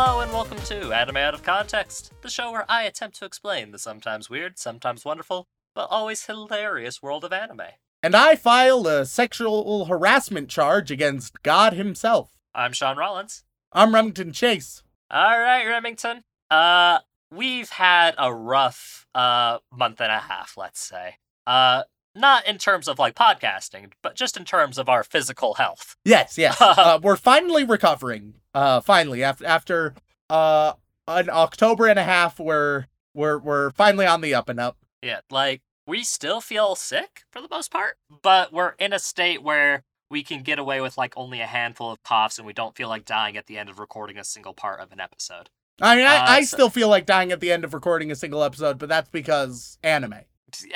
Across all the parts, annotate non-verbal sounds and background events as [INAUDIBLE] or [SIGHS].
Hello and welcome to Anime Out of Context, the show where I attempt to explain the sometimes weird, sometimes wonderful, but always hilarious world of anime. And I file a sexual harassment charge against God himself. I'm Sean Rollins. I'm Remington Chase. All right, Remington. Uh, we've had a rough uh month and a half, let's say. Uh, not in terms of like podcasting, but just in terms of our physical health. Yes, yes. [LAUGHS] uh, we're finally recovering. Uh, finally, after after uh an October and a half, we're we're we're finally on the up and up. Yeah, like we still feel sick for the most part, but we're in a state where we can get away with like only a handful of coughs and we don't feel like dying at the end of recording a single part of an episode. I mean, I, Uh, I so- still feel like dying at the end of recording a single episode, but that's because anime.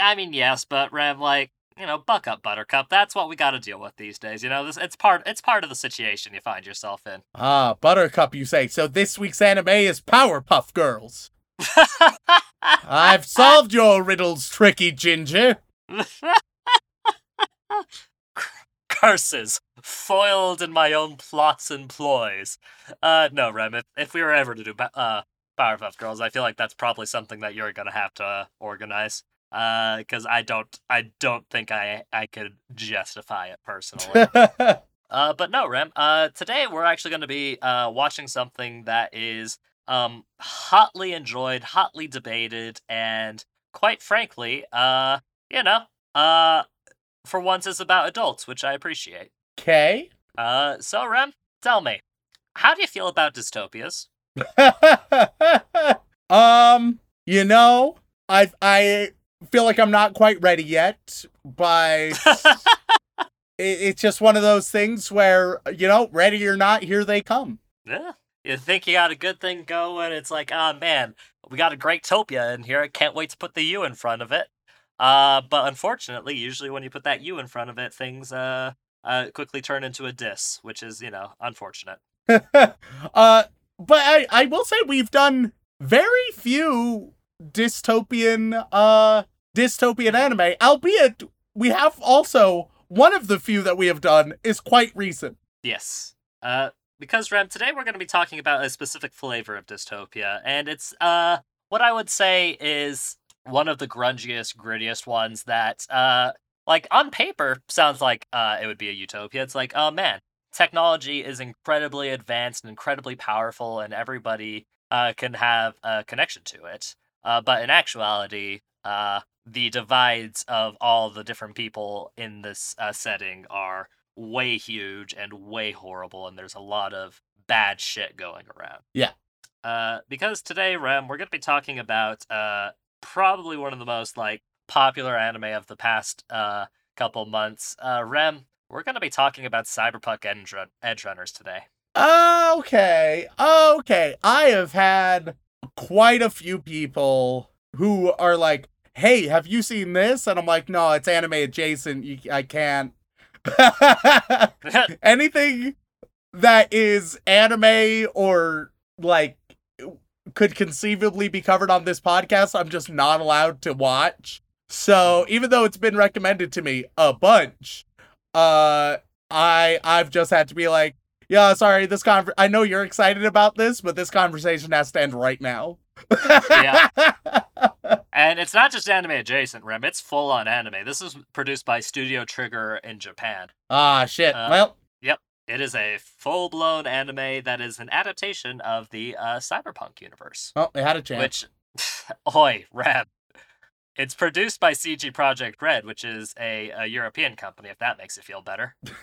I mean, yes, but Rem, like, you know, buck up, Buttercup. That's what we got to deal with these days. You know, this it's part it's part of the situation you find yourself in. Ah, Buttercup, you say. So this week's anime is Powerpuff Girls. [LAUGHS] I've solved your riddles, tricky ginger. [LAUGHS] Curses, foiled in my own plots and ploys. Uh, no, Rem. If if we were ever to do uh Powerpuff Girls, I feel like that's probably something that you're gonna have to uh, organize. Uh, because I don't, I don't think I I could justify it personally. [LAUGHS] Uh, but no, Rem. Uh, today we're actually going to be uh watching something that is um hotly enjoyed, hotly debated, and quite frankly, uh, you know, uh, for once it's about adults, which I appreciate. Okay. Uh, so Rem, tell me, how do you feel about dystopias? [LAUGHS] um, you know, I I feel like I'm not quite ready yet, but [LAUGHS] it, it's just one of those things where you know, ready or not, here they come. Yeah. You think you got a good thing going? It's like, oh man, we got a great topia in here. I can't wait to put the U in front of it. Uh, but unfortunately, usually when you put that U in front of it, things uh, uh quickly turn into a dis, which is you know unfortunate. [LAUGHS] uh, but I I will say we've done very few dystopian uh dystopian anime, albeit we have also one of the few that we have done is quite recent. Yes. Uh, because Rem, today we're going to be talking about a specific flavor of dystopia, and it's uh what I would say is one of the grungiest, grittiest ones that uh like on paper sounds like uh it would be a utopia. It's like, oh man, technology is incredibly advanced and incredibly powerful, and everybody uh can have a connection to it. Uh, but in actuality, uh, the divides of all the different people in this uh, setting are way huge and way horrible, and there's a lot of bad shit going around. Yeah. Uh, because today, Rem, we're going to be talking about uh, probably one of the most like popular anime of the past uh, couple months. Uh, Rem, we're going to be talking about Cyberpunk Edge, Run- Edge Runners today. Okay, okay. I have had quite a few people who are like, "Hey, have you seen this?" And I'm like, "No, it's anime adjacent. You, I can't." [LAUGHS] Anything that is anime or like could conceivably be covered on this podcast, I'm just not allowed to watch. So even though it's been recommended to me a bunch, uh, I I've just had to be like, yeah, sorry, this conver- I know you're excited about this, but this conversation has to end right now. Yeah. [LAUGHS] And it's not just anime adjacent, Rem. It's full on anime. This is produced by Studio Trigger in Japan. ah, shit. Uh, well, yep. It is a full blown anime that is an adaptation of the uh, cyberpunk universe. oh, they had a chance. Which, [LAUGHS] oi, Rem. It's produced by CD Projekt Red, which is a, a European company, if that makes it feel better. [LAUGHS]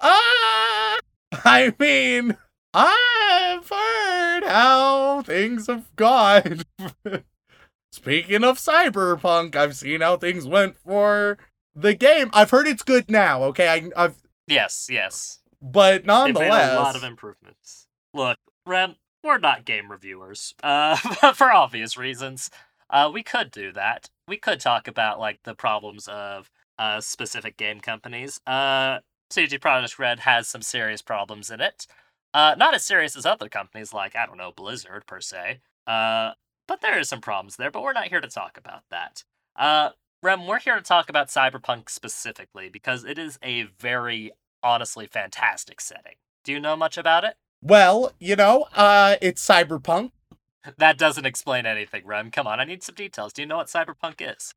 ah, I mean, I've heard how things have gone. [LAUGHS] Speaking of cyberpunk, I've seen how things went for the game, I've heard it's good now. Okay, I, I've Yes, yes. but nonetheless, a lot of improvements. Look, Rem, we're not game reviewers, uh, [LAUGHS] for obvious reasons. Uh, we could do that. We could talk about like the problems of uh specific game companies. Uh, CD Projekt Red has some serious problems in it. Uh, not as serious as other companies like I don't know Blizzard per se. Uh, but there is some problems there. But we're not here to talk about that. Uh, Rem, we're here to talk about Cyberpunk specifically because it is a very honestly fantastic setting. Do you know much about it? well, you know, uh, it's cyberpunk. [LAUGHS] That doesn't explain anything, Rem. Come on, I need some details. Do you know what cyberpunk is?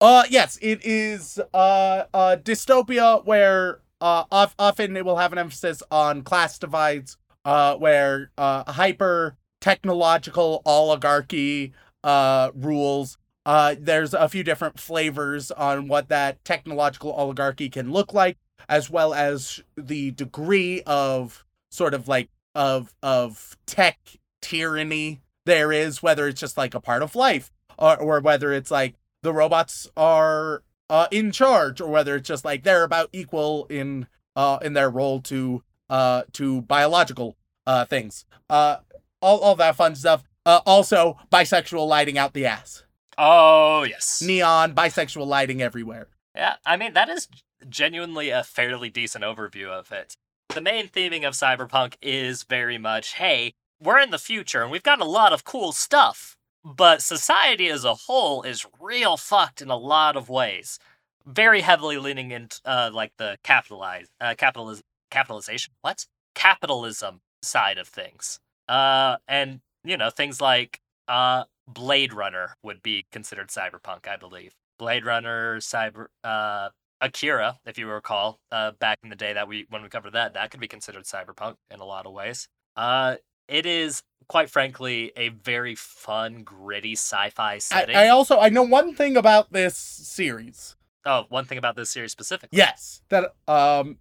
Uh, yes, it is uh, a dystopia where uh, of- often it will have an emphasis on class divides, uh, where uh, hyper technological oligarchy uh, rules. Uh, there's a few different flavors on what that technological oligarchy can look like, as well as the degree of sort of like of of tech tyranny there is, whether it's just like a part of life, or, or whether it's like the robots are uh, in charge, or whether it's just like they're about equal in uh, in their role to uh, to biological uh, things. Uh, all all that fun stuff. Uh, also, bisexual lighting out the ass, Oh, yes. neon bisexual lighting everywhere. Yeah, I mean, that is genuinely a fairly decent overview of it. The main theming of Cyberpunk is very much hey, we're in the future and we've got a lot of cool stuff, but society as a whole is real fucked in a lot of ways. Very heavily leaning into uh, like the capitalize, uh, capitaliz- capitalization, what? Capitalism side of things. Uh, and, you know, things like uh, Blade Runner would be considered cyberpunk, I believe. Blade Runner, Cyber, uh, Akira, if you recall, uh, back in the day that we when we covered that, that could be considered cyberpunk in a lot of ways. Uh, it is quite frankly a very fun, gritty sci-fi I, setting. I also I know one thing about this series. Oh, one thing about this series specifically. Yes, that um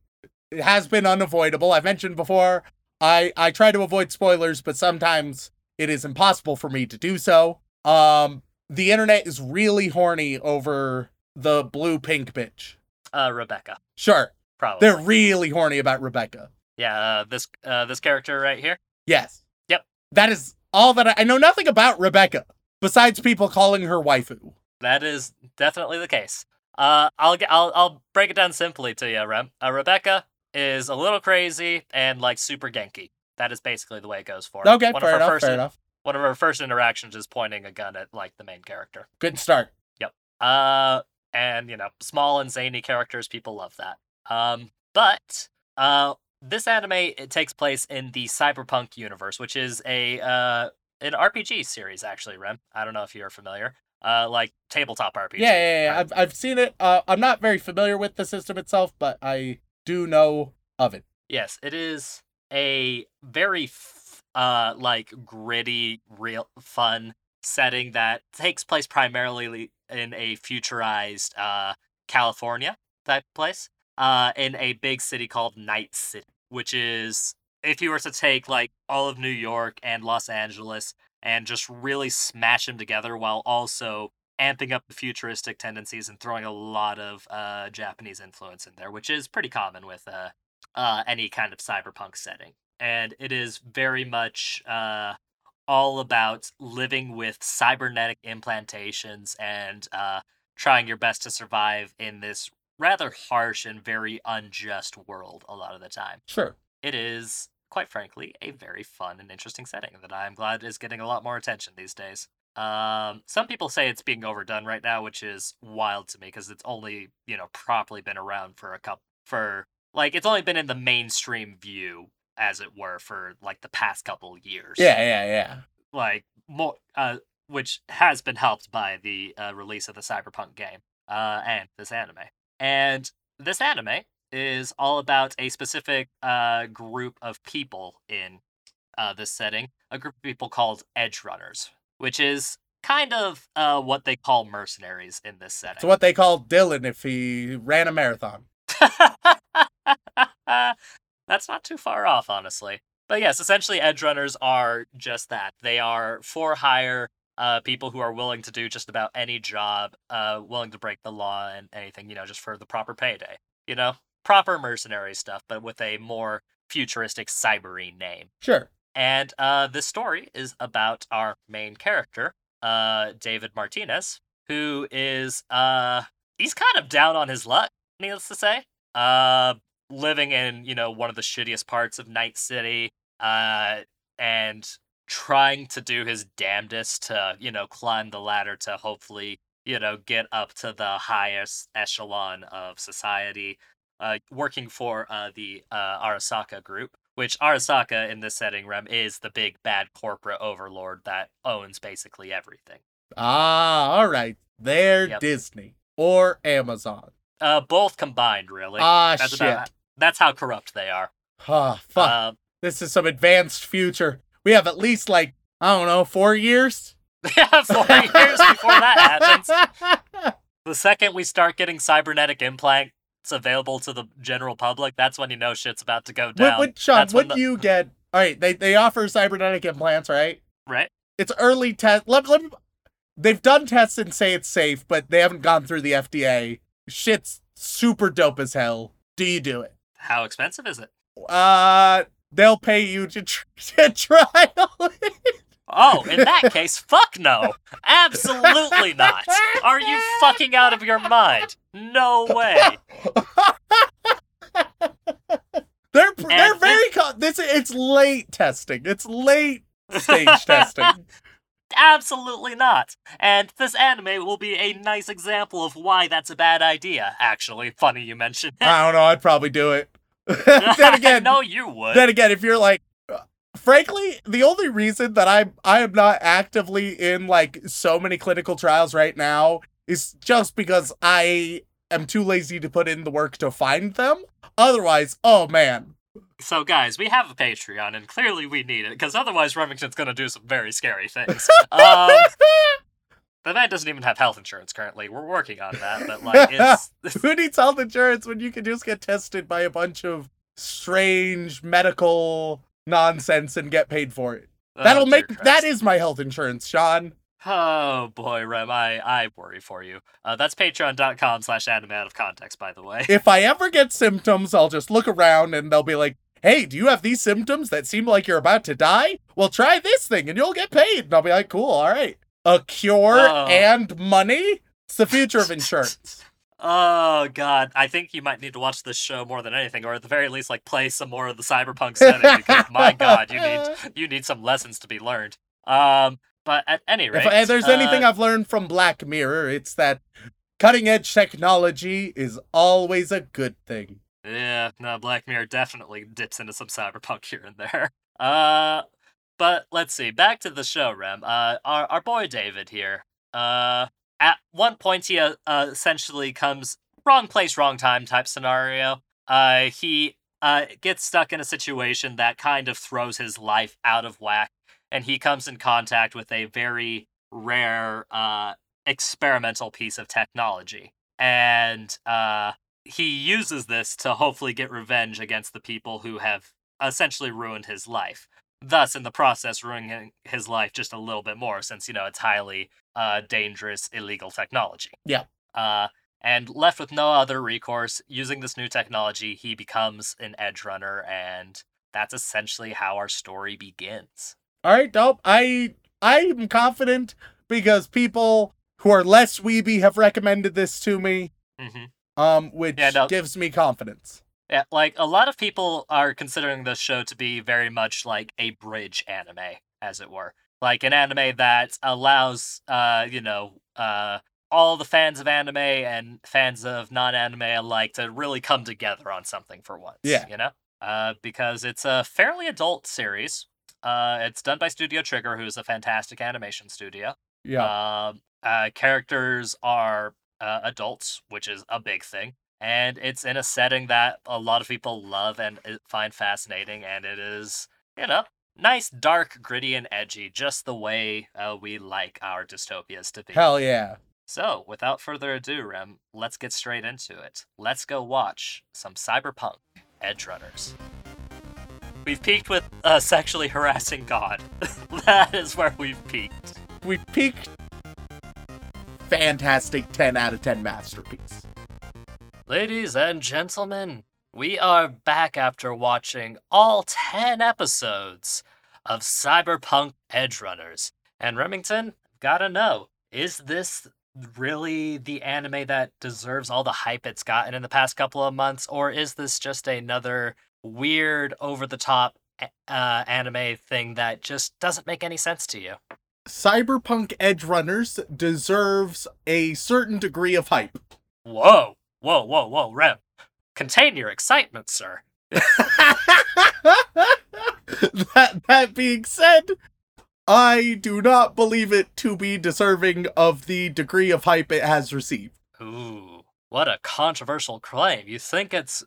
it has been unavoidable. I mentioned before. I I try to avoid spoilers, but sometimes it is impossible for me to do so. Um, the internet is really horny over the blue pink bitch. Uh, Rebecca, Sure, probably. they're really horny about Rebecca. Yeah, uh, this uh, this character right here. Yes. Yep. That is all that I, I know. Nothing about Rebecca besides people calling her waifu. That is definitely the case. Uh, I'll get, I'll, I'll break it down simply to you, Rem. Uh, Rebecca is a little crazy and like super genki. That is basically the way it goes for her. Okay, one fair of her enough. first, Fair enough. One of her first interactions is pointing a gun at like the main character. Good start. Yep. Uh, and you know, small and zany characters, people love that. Um, but uh, this anime it takes place in the cyberpunk universe, which is a uh an RPG series actually. Rem, I don't know if you're familiar. Uh, like tabletop RPG. Yeah, yeah, yeah. right? I've I've seen it. Uh, I'm not very familiar with the system itself, but I do know of it. Yes, it is a very f- uh like gritty, real fun setting that takes place primarily in a futurized uh California type place. Uh in a big city called Night City, which is if you were to take like all of New York and Los Angeles and just really smash them together while also amping up the futuristic tendencies and throwing a lot of uh Japanese influence in there, which is pretty common with uh uh, any kind of cyberpunk setting. And it is very much uh, all about living with cybernetic implantations and uh, trying your best to survive in this rather harsh and very unjust world a lot of the time. Sure. It is, quite frankly, a very fun and interesting setting that I'm glad is getting a lot more attention these days. Um, some people say it's being overdone right now, which is wild to me because it's only, you know, properly been around for a couple, for like, it's only been in the mainstream view, as it were, for like the past couple years Yeah, yeah, yeah. like more uh which has been helped by the uh, release of the cyberpunk game uh and this anime and this anime is all about a specific uh group of people in uh this setting a group of people called edge runners which is kind of uh what they call mercenaries in this setting It's what they call Dylan if he ran a marathon. [LAUGHS] That's not too far off, honestly. But yes, essentially, edge runners are just that. They are for hire uh, people who are willing to do just about any job, uh, willing to break the law and anything, you know, just for the proper payday. You know, proper mercenary stuff, but with a more futuristic cybery name. Sure. And uh, this story is about our main character, uh, David Martinez, who is uh, he's kind of down on his luck, needless to say. Uh, living in you know one of the shittiest parts of Night City, uh, and trying to do his damnedest to you know climb the ladder to hopefully you know get up to the highest echelon of society. Uh, working for uh, the uh, Arasaka group, which Arasaka in this setting, Rem, is the big bad corporate overlord that owns basically everything. Ah, all right. They're Yep. Disney or Amazon. Uh, both combined, really. Ah, that's shit. about that's how corrupt they are. Ah, fuck. Um, this is some advanced future. We have at least like I don't know, four years. [LAUGHS] yeah, four years before that happens. [LAUGHS] The second we start getting cybernetic implants available to the general public, that's when you know shit's about to go down. what, Sean? That's What the- you get? All right, they they offer cybernetic implants, right? right? It's early test. Let, let me, they've done tests and say it's safe, but they haven't gone through the FDA. Shit's super dope as hell. Do you do it? How expensive is it? Uh, they'll pay you to, tr- [LAUGHS] to trial it. Oh, in that case, fuck no. Absolutely not. Are you fucking out of your mind? No way. [LAUGHS] They're they're And very co- this it's late testing. It's late stage testing. [LAUGHS] Absolutely not. And this anime will be a nice example of why that's a bad idea, actually. Funny you mentioned it. I don't know. I'd probably do it. [LAUGHS] then again, no, you would. then again, if you're like, frankly, the only reason that I I am not actively in like so many clinical trials right now is just because I am too lazy to put in the work to find them. Otherwise, oh man, So, guys, we have a Patreon, and clearly we need it, because otherwise Remington's gonna do some very scary things. [LAUGHS] um, the man doesn't even have health insurance currently. We're working on that, but, like, it's. [LAUGHS] who needs health insurance when you can just get tested by a bunch of strange medical nonsense and get paid for it? That'll Oh, make Christ. that is my health insurance, Sean. Oh boy, Rem, I, I worry for you. Uh, that's patreon.com slash anime out of context, by the way. If I ever get symptoms, I'll just look around and they'll be like, "Hey, do you have these symptoms that seem like you're about to die? Well, try this thing and you'll get paid." And I'll be like, "Cool, all right." A cure Oh. and money? It's the future of [LAUGHS] insurance. Oh god, I think you might need to watch this show more than anything, or at the very least, like play some more of the cyberpunk setting. Because my [LAUGHS] god, you need you need some lessons to be learned. Um, but at any rate, If I, there's anything uh, I've learned from Black Mirror, it's that cutting edge technology is always a good thing. Yeah, no, Black Mirror definitely dips into some cyberpunk here and there. Uh, but let's see. Back to the show, Rem. Uh, our our boy David here. Uh, at one point he uh, uh, essentially comes wrong place, wrong time type scenario. Uh, he uh gets stuck in a situation that kind of throws his life out of whack, and he comes in contact with a very rare uh experimental piece of technology, and uh he uses this to hopefully get revenge against the people who have essentially ruined his life. Thus, in the process, ruining his life just a little bit more, since you know it's highly uh, dangerous, illegal technology. Yeah. Uh, and left with no other recourse, using this new technology, he becomes an edge runner, and that's essentially how our story begins. All right, dope. I I am confident because people who are less weeby have recommended this to me, hmm um, which Yeah, no. gives me confidence. Yeah, like a lot of people are considering this show to be very much like a bridge anime, as it were. Like an anime that allows, uh, you know, uh, all the fans of anime and fans of non-anime alike to really come together on something for once. Yeah. you know, uh, because it's a fairly adult series. Uh, it's done by Studio Trigger, who's a fantastic animation studio. Yeah. Um, uh, characters are uh, adults, which is a big thing, and it's in a setting that a lot of people love and uh, find fascinating, and it is, you know, nice, dark, gritty, and edgy, just the way uh, we like our dystopias to be. Hell yeah. So, without further ado, Rem, let's get straight into it. Let's go watch some cyberpunk edge runners. We've peaked with a sexually harassing god. [LAUGHS] that is where we've peaked. we peaked. Fantastic 10 out of 10 masterpiece. Ladies and gentlemen, we are back after watching all 10 episodes of Cyberpunk Edgerunners. And Remington, gotta know, is this really the anime that deserves all the hype it's gotten in the past couple of months, or is this just another weird, over the top uh, anime thing that just doesn't make any sense to you? Cyberpunk Edgerunners deserves a certain degree of hype. Whoa, whoa, whoa, whoa, Rem. Contain your excitement, sir. [LAUGHS] that that being said, I do not believe it to be deserving of the degree of hype it has received. Ooh, what a controversial claim. You think it's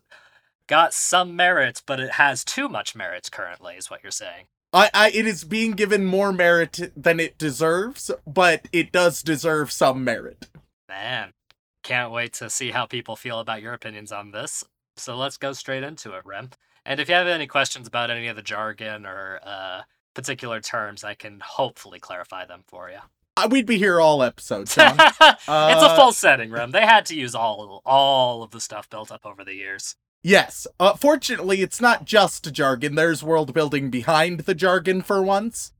got some merits, but it has too much merits currently, is what you're saying. I, I it is being given more merit than it deserves, but it does deserve some merit. Man, can't wait to see how people feel about your opinions on this. So let's go straight into it, Rem. And if you have any questions about any of the jargon or uh, particular terms, I can hopefully clarify them for you. Uh, we'd be here all episodes. [LAUGHS] John. it's a Uh, full setting, Rem. They had to use all all of the stuff built up over the years. yes. Uh, fortunately, it's not just jargon. There's world building behind the jargon for once.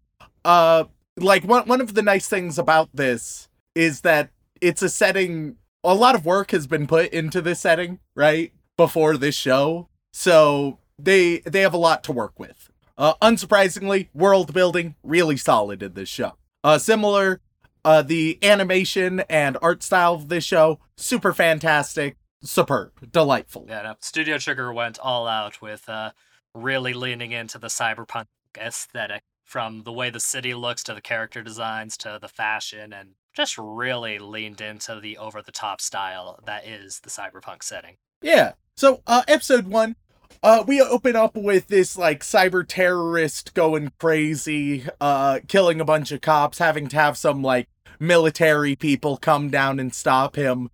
Uh, like one one of the nice things about this is that it's a setting. A lot of work has been put into this setting, right? Before this show, so they they have a lot to work with. Uh, unsurprisingly, world building really solid in this show. Uh, similar, uh, the animation and art style of this show super fantastic, superb, delightful. Yeah, no, Studio Sugar went all out with uh, really leaning into the cyberpunk aesthetic, from the way the city looks to the character designs to the fashion, and just really leaned into the over the top style that is the cyberpunk setting. Yeah. So, uh, episode one, uh, we open up with this like cyber terrorist going crazy, uh, killing a bunch of cops, having to have some like military people come down and stop him,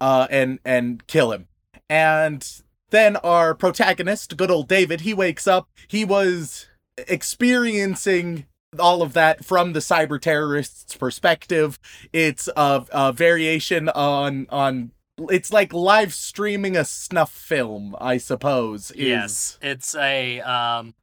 uh, and and kill him. And then our protagonist, good old David, he wakes up. He was experiencing all of that from the cyber terrorist's perspective. It's a, a variation on on it's like live streaming a snuff film, I suppose. is- Yes, it's a um,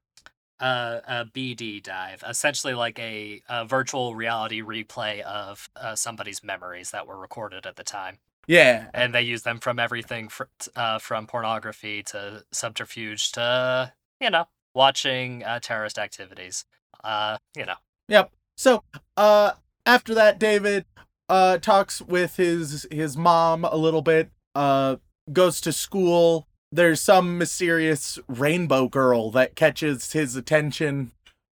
a, a BD dive, essentially like a, a virtual reality replay of uh, somebody's memories that were recorded at the time. Yeah. and they use them from everything fr- uh, from pornography to subterfuge to you know watching uh, terrorist activities uh you know Yep. So, uh after that David uh talks with his his mom a little bit, uh goes to school. There's some mysterious rainbow girl that catches his attention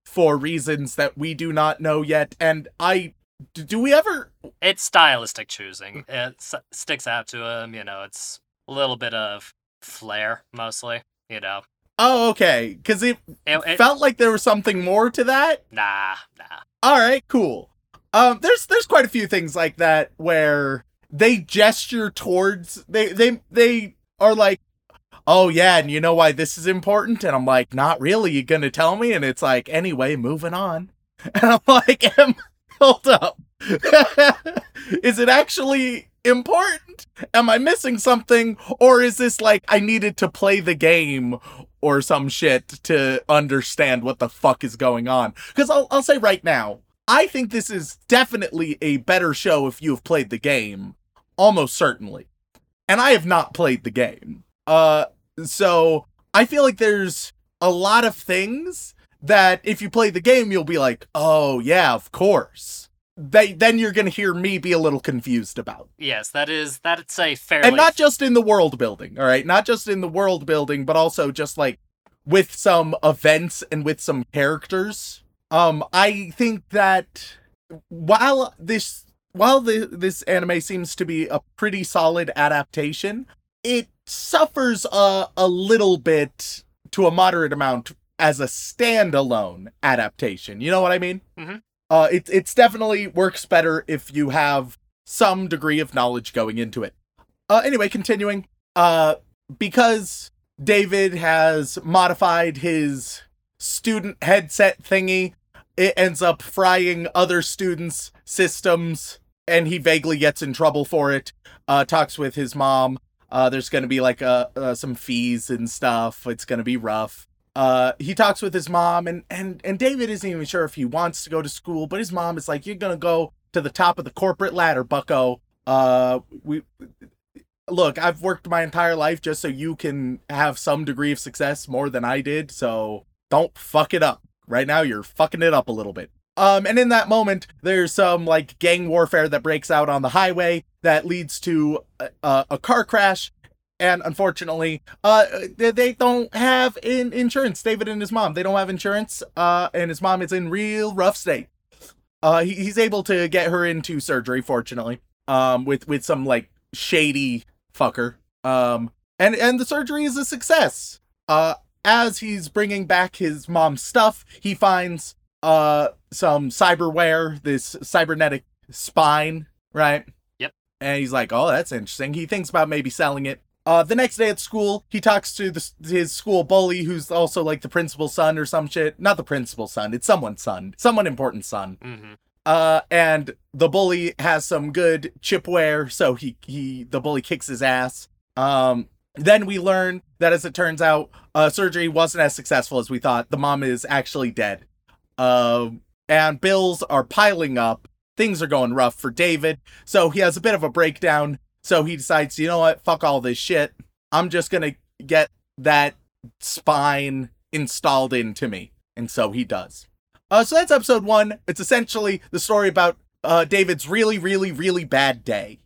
for reasons that we do not know yet and I do we ever it's stylistic choosing it s- sticks out to him you know it's a little bit of flair mostly you know Oh, okay. Cuz it it, it- felt like there was something more to that. nah nah All right, cool. Um, there's there's quite a few things like that where they gesture towards they they they are like, oh yeah, and you know why this is important? And I'm like, not really. You gonna tell me? And it's like, anyway, moving on. [LAUGHS] And I'm like, hold up, [LAUGHS] is it actually important? Am I missing something, or is this like I needed to play the game or some shit to understand what the fuck is going on? Because I'll I'll say right now, I think this is definitely a better show if you have played the game, almost certainly. And I have not played the game. Uh so I feel like there's a lot of things that if you play the game you'll be like, "Oh, yeah, of course." They, then you're going to hear me be a little confused about. yes that is that's a fairly And not just in the world building, all right? Not just in the world building, but also just like with some events and with some characters. Um I think that while this while the, this anime seems to be a pretty solid adaptation, it suffers a a little bit to a moderate amount as a standalone adaptation. You know what I mean? Mm Mhm. Uh, it it's definitely works better if you have some degree of knowledge going into it. Uh, anyway, continuing. Uh, because David has modified his student headset thingy, it ends up frying other students' systems, and he vaguely gets in trouble for it. Uh, talks with his mom. Uh, there's going to be like uh, uh, some fees and stuff. It's going to be rough. Uh, he talks with his mom, and and and David isn't even sure if he wants to go to school, but his mom is like, "You're gonna go to the top of the corporate ladder, Bucko. Uh, we look. I've worked my entire life just so you can have some degree of success more than I did. So don't fuck it up. Right now, you're fucking it up a little bit." Um, and in that moment, there's some like gang warfare that breaks out on the highway that leads to a, a car crash. And unfortunately, uh, they don't have in insurance. David and his mom, they don't have insurance. Uh, and his mom is in real rough state. Uh, he, he's able to get her into surgery, fortunately. Um, with with some like shady fucker. Um, and and the surgery is a success. Uh, as he's bringing back his mom's stuff, he finds uh some cyberware, this cybernetic spine, right? Yep. And he's like, "Oh, that's interesting." He thinks about maybe selling it. Uh, the next day at school, he talks to the, his school bully, who's also like the principal's son or some shit. Not the principal's son; it's someone's son, someone important son. Mm-hmm. Uh, and the bully has some good chipware, so he he the bully kicks his ass. Um, then we learn that as it turns out, uh, surgery wasn't as successful as we thought. The mom is actually dead. Um, and bills are piling up. Things are going rough for David, so he has a bit of a breakdown. So he decides, you know what, fuck all this shit. I'm just gonna get that spine installed into me, and so he does. Uh, so that's episode one. It's essentially the story about uh, David's really, really, really bad day.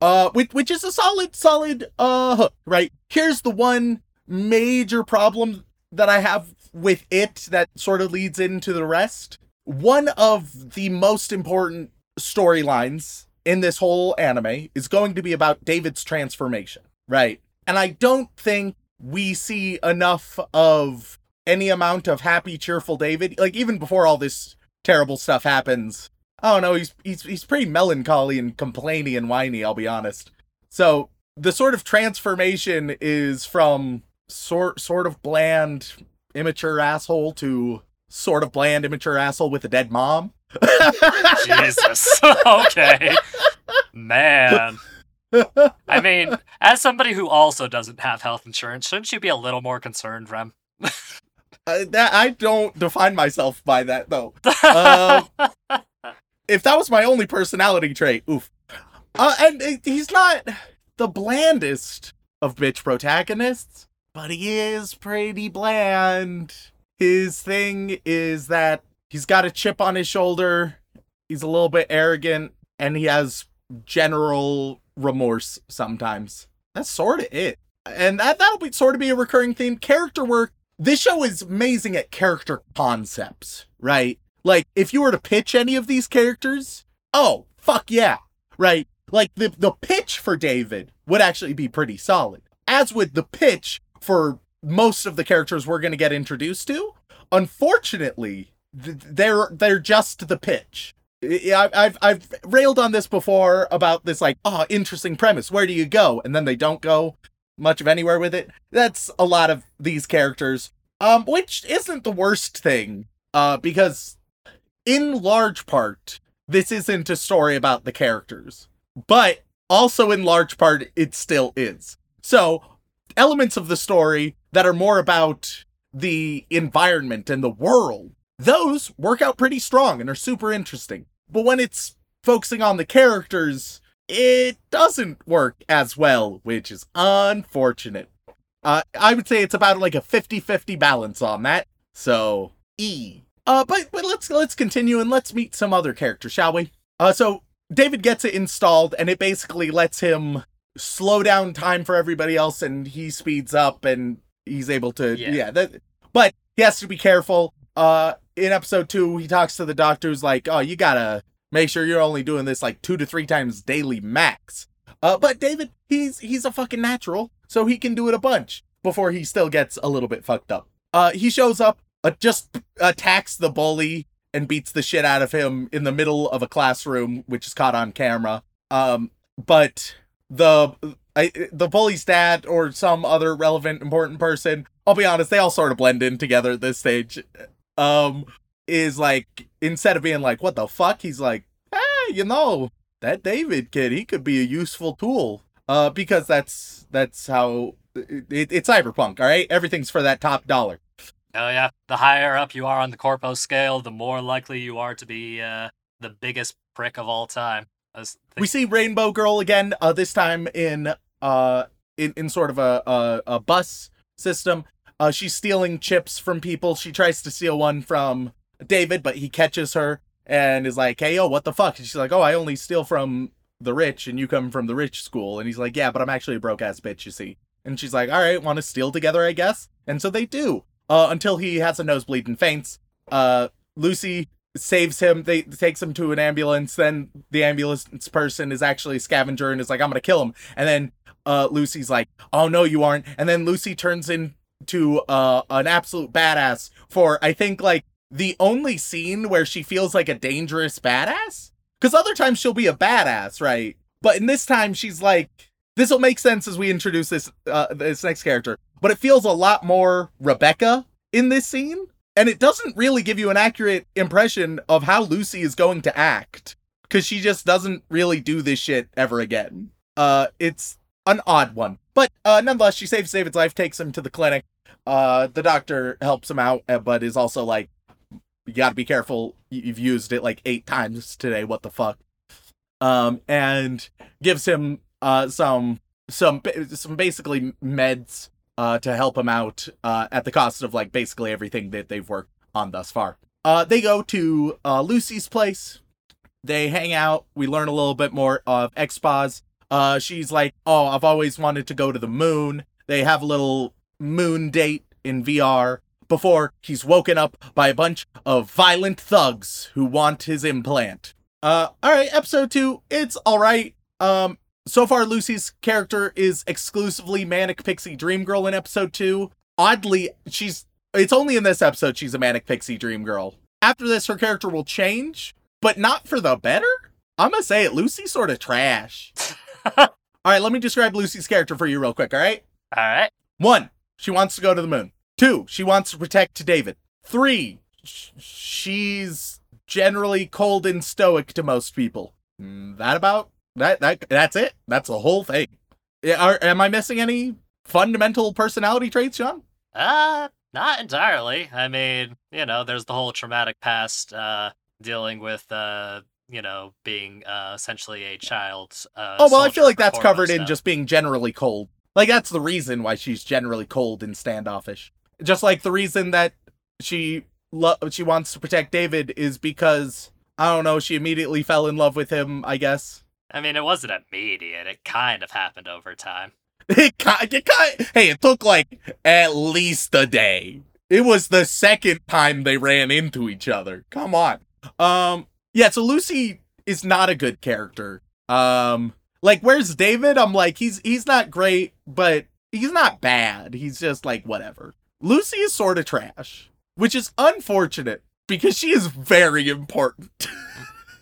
Uh, which, which is a solid, solid uh hook, right? Here's the one major problem that I have with it that sort of leads into the rest. One of the most important storylines in this whole anime is going to be about David's transformation, right? And I don't think we see enough of any amount of happy, cheerful David. Like even before all this terrible stuff happens, don't know. He's he's he's pretty melancholy and complainy and whiny. I'll be honest. So the sort of transformation is from sort sort of bland, immature asshole to sort of bland, immature asshole with a dead mom. Jesus. [LAUGHS] okay. Man. I mean, as somebody who also doesn't have health insurance, shouldn't you be a little more concerned, Rem? [LAUGHS] Uh, that I don't define myself by that though. Um, [LAUGHS] if that was my only personality trait, oof. Uh, and uh, he's not the blandest of bitch protagonists, but he is pretty bland. His thing is that he's got a chip on his shoulder. He's a little bit arrogant, and he has general remorse sometimes. That's sort of it. And that that'll be sort of be a recurring theme. Character work. This show is amazing at character concepts, right? Like if you were to pitch any of these characters, oh fuck yeah, right? Like the the pitch for David would actually be pretty solid. As with the pitch for most of the characters we're going to get introduced to, unfortunately, they're they're just the pitch. I've I've railed on this before about this like oh interesting premise. Where do you go? And then they don't go much of anywhere with it. That's a lot of these characters, um, which isn't the worst thing, uh, because in large part this isn't a story about the characters, but also in large part it still is. So elements of the story that are more about the environment and the world, those work out pretty strong and are super interesting. But when it's focusing on the characters, it doesn't work as well, which is unfortunate. Uh, I would say it's about like a 50-50 balance on that. So, E. Uh, but but let's let's continue and let's meet some other characters, shall we? Uh, so David gets it installed, and it basically lets him slow down time for everybody else, and he speeds up, and he's able to Yeah. yeah. that, but he has to be careful. Uh, in episode two, he talks to the doctor, who's like, "Oh, you gotta make sure you're only doing this like two to three times daily max." Uh, but David, he's he's a fucking natural, so he can do it a bunch before he still gets a little bit fucked up. Uh, he shows up, uh, just attacks the bully and beats the shit out of him in the middle of a classroom, which is caught on camera. Um, but the I, the bully's dad or some other relevant important person, I'll be honest, they all sort of blend in together at this stage. Um, is like instead of being like, "What the fuck?" he's like, "Hey, you know that David kid, he could be a useful tool." Uh, because that's that's how it, it's cyberpunk. All right, everything's for that top dollar. Oh yeah, the higher up you are on the corpo scale, the more likely you are to be uh, the biggest prick of all time. We see Rainbow Girl again. Uh, this time in uh in in sort of a a, a bus system. Uh, she's stealing chips from people. She tries to steal one from David, but he catches her and is like, "Hey, yo, what the fuck?" And she's like, "Oh, I only steal from the rich, and you come from the rich school." And he's like, "Yeah, but I'm actually a broke ass bitch, you see." And she's like, "All right, want to steal together, I guess." And so they do. Uh, until he has a nosebleed and faints. Uh, Lucy saves him. They takes him to an ambulance. Then the ambulance person is actually a scavenger and is like, "I'm gonna kill him." And then uh, Lucy's like, "Oh no, you aren't." And then Lucy turns into uh, an absolute badass for I think like the only scene where she feels like a dangerous badass. Because other times she'll be a badass, right? But in this time she's like, this will make sense as we introduce this uh, this next character. But it feels a lot more Rebecca in this scene, and it doesn't really give you an accurate impression of how Lucy is going to act because she just doesn't really do this shit ever again. Uh, it's an odd one. But uh, nonetheless, she saves David's life, takes him to the clinic. Uh, the doctor helps him out, uh, but is also like, you gotta be careful. You've used it like eight times today. What the fuck? Um, and gives him uh some some some basically meds uh to help him out uh at the cost of like basically everything that they've worked on thus far. Uh, they go to uh Lucy's place. They hang out. We learn a little bit more of X-Paz. Uh, she's like, oh, I've always wanted to go to the moon. They have a little moon date in VR before he's woken up by a bunch of violent thugs who want his implant. Uh, all right, episode two, it's all right. Um, so far, Lucy's character is exclusively manic pixie dream girl in episode two. Oddly, she's it's only in this episode she's a manic pixie dream girl. After this, her character will change, but not for the better. I'm gonna say it. Lucy's sort of trash. [LAUGHS] all right, let me describe Lucy's character for you real quick, all right? All right. One, she wants to go to the moon. Two, she wants to protect David. Three, sh- she's generally cold and stoic to most people. Mm, that about that that that's it. That's the whole thing. Are, am I missing any fundamental personality traits, Sean? Uh, not entirely. I mean, you know, there's the whole traumatic past uh dealing with uh you know, being uh, essentially a child. Uh, oh well, I feel like that's covered in just being generally cold. Like that's the reason why she's generally cold and standoffish. Just like the reason that she lo- she wants to protect David is because I don't know, she immediately fell in love with him. I guess. I mean, it wasn't immediate. It kind of happened over time. [LAUGHS] it kind, it kind, hey, it took like at least a day. It was the second time they ran into each other. Come on. Um, yeah, so Lucy is not a good character. Um like where's David? I'm like he's he's not great, but he's not bad. He's just like whatever. Lucy is sort of trash, which is unfortunate because she is very important.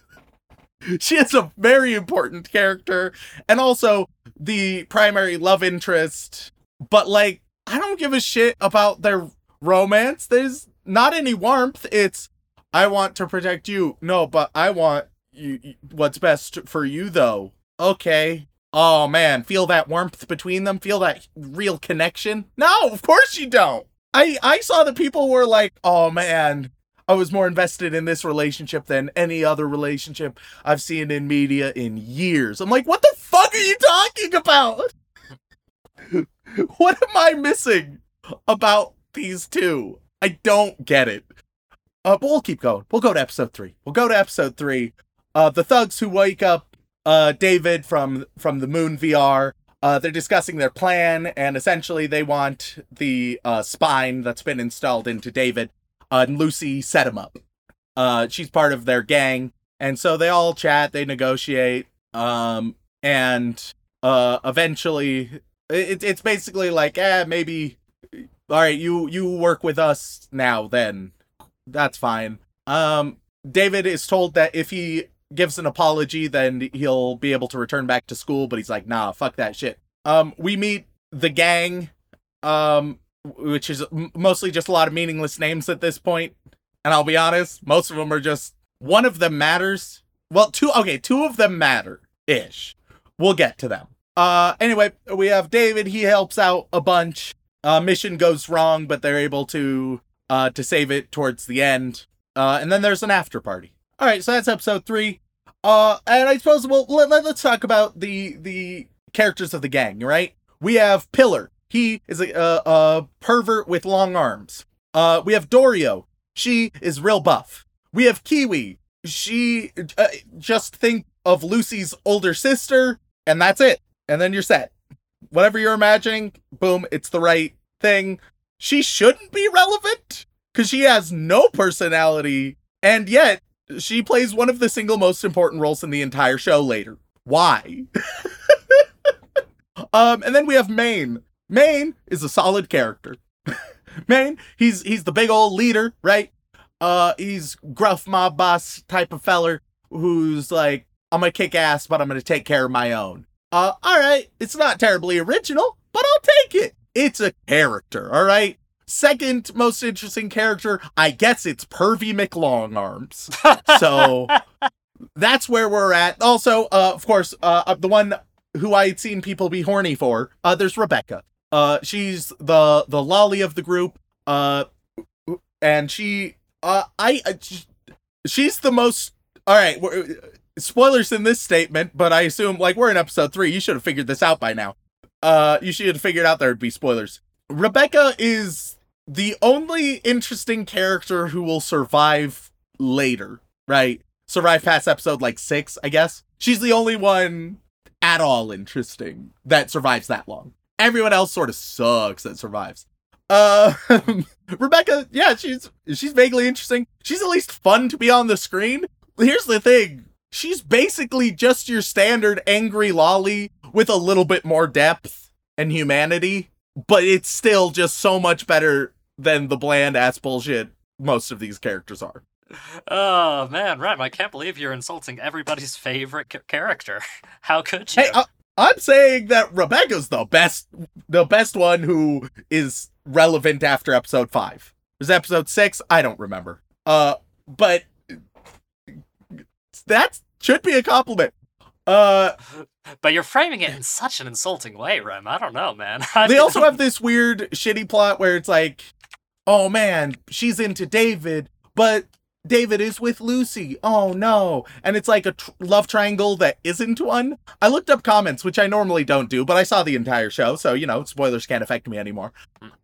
[LAUGHS] she is a very important character and also the primary love interest, but like I don't give a shit about their romance. There's not any warmth. It's I want to protect you. No, but I want you, what's best for you though. Okay. Oh man, feel that warmth between them? Feel that real connection? No, of course you don't. I I saw the people were like, "Oh man, I was more invested in this relationship than any other relationship I've seen in media in years." I'm like, "What the fuck are you talking about? [LAUGHS] what am I missing about these two? I don't get it." Uh, but we'll keep going. We'll go to episode three. We'll go to episode three. Uh, the thugs who wake up uh, David from from the Moon VR. Uh, they're discussing their plan, and essentially they want the uh, spine that's been installed into David. Uh, and Lucy set him up. Uh, she's part of their gang, and so they all chat. They negotiate, um, and uh, eventually, it, it's basically like, eh, maybe. All right, you you work with us now. Then that's fine. Um, David is told that if he gives an apology, then he'll be able to return back to school. But he's like, nah, fuck that shit. Um, we meet the gang, um, which is mostly just a lot of meaningless names at this point. And I'll be honest, most of them are just one of them matters. Well, two okay, two of them matter ish. We'll get to them. Uh anyway, we have David, he helps out a bunch. Uh mission goes wrong, but they're able to uh to save it towards the end. Uh and then there's an after party. All right, so that's episode 3. Uh and I suppose we'll let, let, let's talk about the the characters of the gang, right? We have Pilar. He is a, a, a pervert with long arms. Uh we have Dorio. She is real buff. We have Kiwi. She uh, just think of Lucy's older sister, and that's it. And then you're set. Whatever you're imagining, boom, it's the right thing. She shouldn't be relevant because she has no personality, and yet she plays one of the single most important roles in the entire show later. Why? [LAUGHS] um, and then we have Maine. Maine is a solid character. [LAUGHS] Maine, he's he's the big old leader, right? Uh, he's gruff mob boss type of feller who's like, I'm gonna kick ass, but I'm gonna take care of my own. Uh, all right, it's not terribly original, but I'll take it. It's a character, all right. Second most interesting character, I guess it's Pervy McLongarms. [LAUGHS] so that's where we're at. Also, uh, of course, uh, the one who I'd seen people be horny for. Uh, there's Rebecca. Uh, she's the the loli of the group. Uh, and she, uh, I, I she's the most. All right, spoilers in this statement, but I assume like we're in episode three. You should have figured this out by now. Uh, you should have figured out there would be spoilers. Rebecca is the only interesting character who will survive later, right? Survive past episode like six, I guess. She's the only one at all interesting that survives that long. Everyone else sort of sucks that survives. Uh, [LAUGHS] Rebecca, yeah, she's she's vaguely interesting. She's at least fun to be on the screen. Here's the thing: she's basically just your standard angry loli with a little bit more depth and humanity, but it's still just so much better than the bland ass bullshit most of these characters are. Oh man, Rem, I can't believe you're insulting everybody's favorite ca- character. [LAUGHS] How could you? Hey, uh, I'm saying that Rebecca's the best, the best one who is relevant after episode five. Was episode six? I don't remember. Uh, but that should be a compliment. Uh, but you're framing it in such an insulting way, Rem. I don't know, man. [LAUGHS] they also have this weird, shitty plot where it's like, oh man, she's into David, but David is with Lucy. Oh no. And it's like a tr- love triangle that isn't one. I looked up comments, which I normally don't do, but I saw the entire show, so you know, spoilers can't affect me anymore.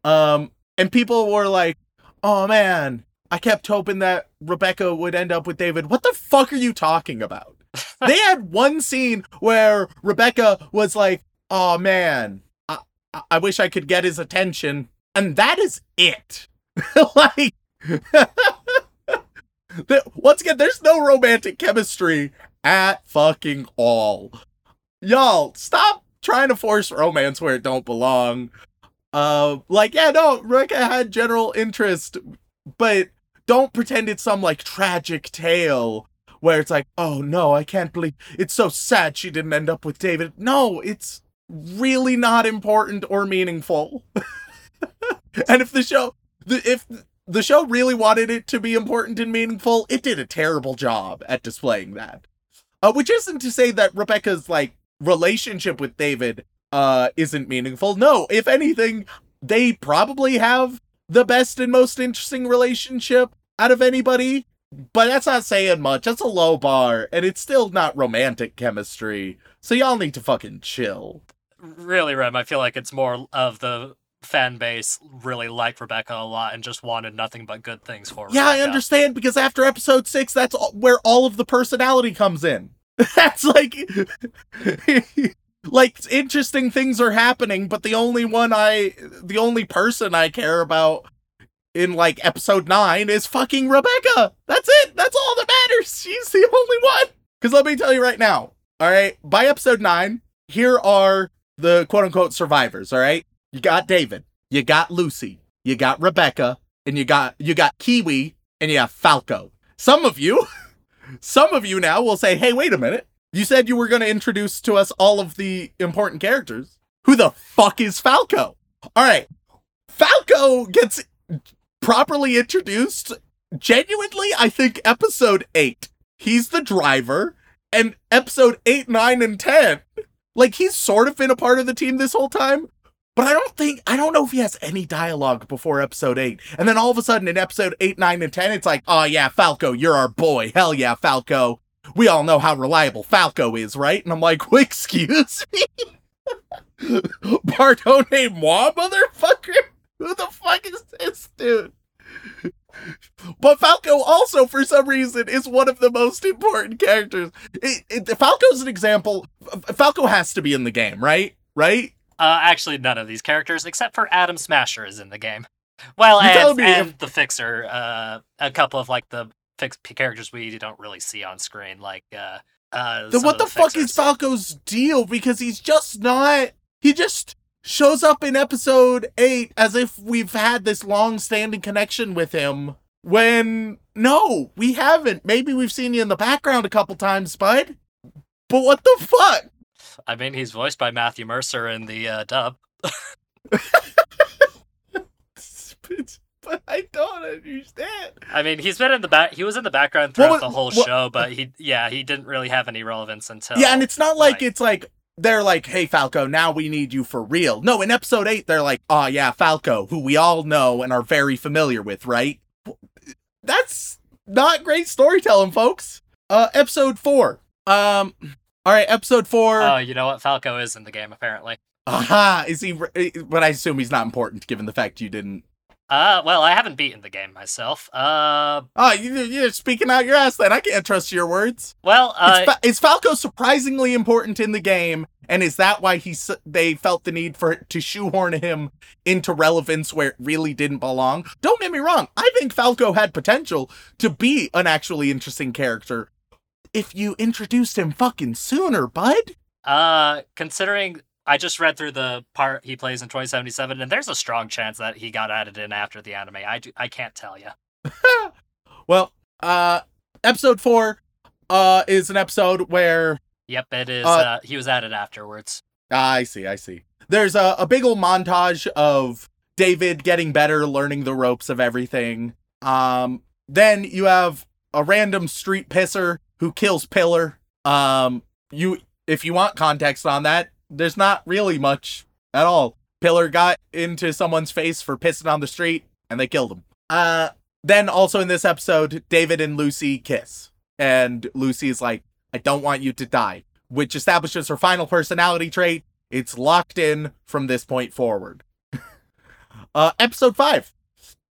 Um and people were like, "Oh man, I kept hoping that Rebecca would end up with David. What the fuck are you talking about?" [LAUGHS] they had one scene where Rebecca was like, "Oh man, I I wish I could get his attention." And that is it. [LAUGHS] like [LAUGHS] once again, there's no romantic chemistry at fucking all. Y'all, stop trying to force romance where it don't belong. Uh, like, yeah, no, Rebecca had general interest, but don't pretend it's some like tragic tale where it's like, oh no, I can't believe it's so sad she didn't end up with David. No, it's really not important or meaningful. [LAUGHS] and if the show, if the show really wanted it to be important and meaningful, it did a terrible job at displaying that. Uh, which isn't to say that Rebecca's like relationship with David uh isn't meaningful. No, if anything, they probably have the best and most interesting relationship out of anybody. But that's not saying much. That's a low bar, and it's still not romantic chemistry. So y'all need to fucking chill. Really, Rem, I feel like it's more of the fan base really liked Rebecca a lot and just wanted nothing but good things for her. Yeah, I understand because after episode six, that's where all of the personality comes in. [LAUGHS] that's like, [LAUGHS] like interesting things are happening, but the only one I, the only person I care about in like episode nine is fucking Rebecca. That's it. That's all that matters. She's the only one. Because let me tell you right now. All right, by episode nine, here are the quote unquote survivors. All right, you got David, you got Lucy, you got Rebecca, and you got you got Kiwi, and you have Falco. Some of you, [LAUGHS] some of you now will say, "Hey, wait a minute. You said you were to introduce to us all of the important characters. Who the fuck is Falco?" All right. Falco gets properly introduced genuinely, I think episode eight, he's the driver, and episode eight, nine, and ten, like he's sort of been a part of the team this whole time. But I don't think I don't know if he has any dialogue before episode eight. And then all of a sudden in episode eight, nine, and ten, it's like, oh yeah, Falco, you're our boy. Hell yeah, Falco. We all know how reliable Falco is, right? And I'm like, well, [LAUGHS] excuse me? [LAUGHS] Pardonne moi, motherfucker? Who the fuck is this dude? But Falco also, for some reason, is one of the most important characters. It, it, Falco's an example. Falco has to be in the game, right? Right? Uh, actually, none of these characters, except for Adam Smasher, is in the game. Well, You and, and if- the Fixer, uh, a couple of like the fix characters we don't really see on screen, like uh, uh. Then what of the, fuck is Falco's deal? Because he's just not. He just shows up in episode eight as if we've had this long-standing connection with him. When no, we haven't. Maybe we've seen you in the background a couple times, bud. But what the fuck? I mean, he's voiced by Matthew Mercer in the uh, dub. [LAUGHS] but I don't understand. I mean, he's been in the back. He was in the background throughout the whole show, but he, yeah, he didn't really have any relevance until. Yeah, and it's not like like- it's like they're like, "Hey Falco, now we need you for real." No, in episode 8 they're like, "Oh yeah, Falco, who we all know and are very familiar with, right?" That's not great storytelling, folks. Uh episode 4. Um all right, episode 4. Oh, you know what? Falco is in the game apparently. Aha, is he re- but I assume he's not important given the fact you didn't Uh, well, I haven't beaten the game myself. Uh, Oh, you, you're speaking out your ass then. I can't trust your words. well, uh, is, Fa- is Falco surprisingly important in the game, and is that why he they felt the need for to shoehorn him into relevance where it really didn't belong? Don't get me wrong, I think Falco had potential to be an actually interesting character if you introduced him fucking sooner, bud. uh, considering I just read through the part he plays in 2077, and there's a strong chance that he got added in after the anime. I do, I can't tell you. [LAUGHS] Well, uh, episode four, uh, is an episode where Yep, it is. Uh, Uh, he was added afterwards. Ah, I see, I see. There's a, a big old montage of David getting better, learning the ropes of everything. Um, then you have a random street pisser who kills Pilar. Um, you if you want context on that, there's not really much at all. Pilar got into someone's face for pissing on the street, and they killed him. Uh, then also in this episode, David and Lucy kiss, and Lucy's like, "I don't want you to die," which establishes her final personality trait. It's locked in from this point forward. [LAUGHS] uh, episode five.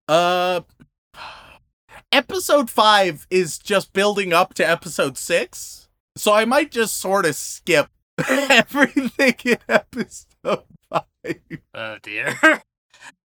Uh, [SIGHS] episode five is just building up to episode six, so I might just sort of skip [LAUGHS] everything in episode five. Oh dear. [LAUGHS]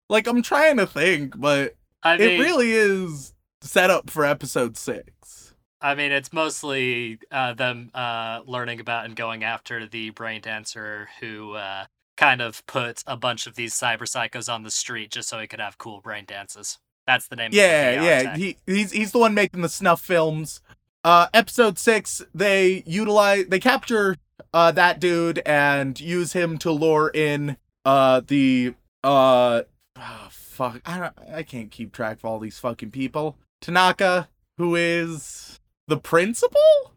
Like I'm trying to think, but I mean, it really is set up for episode six. I mean, it's mostly uh, them uh, learning about and going after the brain dancer who uh, kind of put a bunch of these cyber psychos on the street just so he could have cool brain dances. That's the name. of the Yeah, yeah. tech. He he's he's the one making the snuff films. Uh episode 6, they utilize they capture uh that dude and use him to lure in uh the uh oh, fuck. I don't I can't keep track of all these fucking people. Tanaka, who is the principal?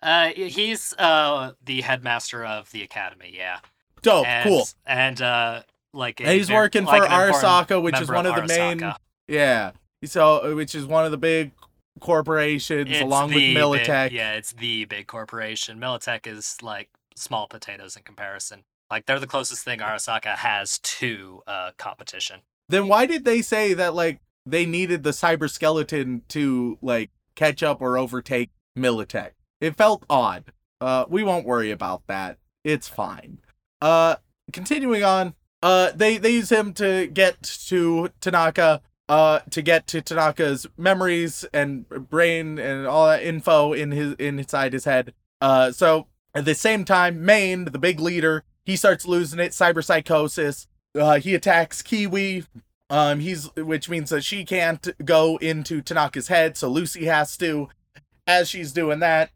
Uh, he's uh the headmaster of the academy. Yeah. Dope, and, cool. And uh, like And he's very- working like for Arasaka, which is one of the main Yeah. So which is one of the big corporations It's along with the big- Militech. yeah, it's the big corporation. Militech is like small potatoes in comparison. Like they're the closest thing Arasaka has to uh, competition. then why did they say that like they needed the cyber skeleton to like catch up or overtake Militech? It felt odd. Uh we won't worry about that. It's fine. Uh continuing on, uh they they use him to get to Tanaka uh to get to Tanaka's memories and brain and all that info in his inside his head. Uh so at the same time, Maine, the big leader, he starts losing it, cyber psychosis. Uh, he attacks Kiwi, um, he's which means that she can't go into Tanaka's head, so Lucy has to. As she's doing that,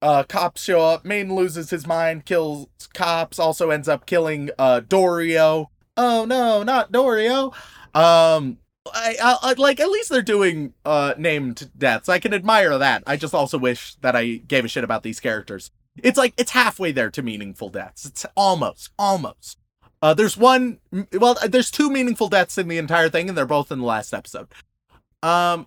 uh, cops show up. Maine loses his mind, kills cops, also ends up killing uh Dorio. Oh no, not Dorio. Um, I, I, I like at least they're doing uh named deaths. I can admire that. I just also wish that I gave a shit about these characters. It's like it's halfway there to meaningful deaths. It's almost, almost. Uh, there's one. Well, there's two meaningful deaths in the entire thing, and they're both in the last episode. Um,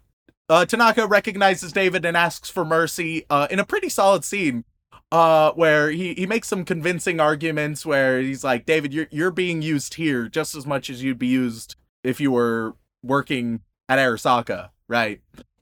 uh, Tanaka recognizes David and asks for mercy. Uh, in a pretty solid scene, uh, where he he makes some convincing arguments where he's like, David, you're you're being used here just as much as you'd be used if you were working at Arasaka, right?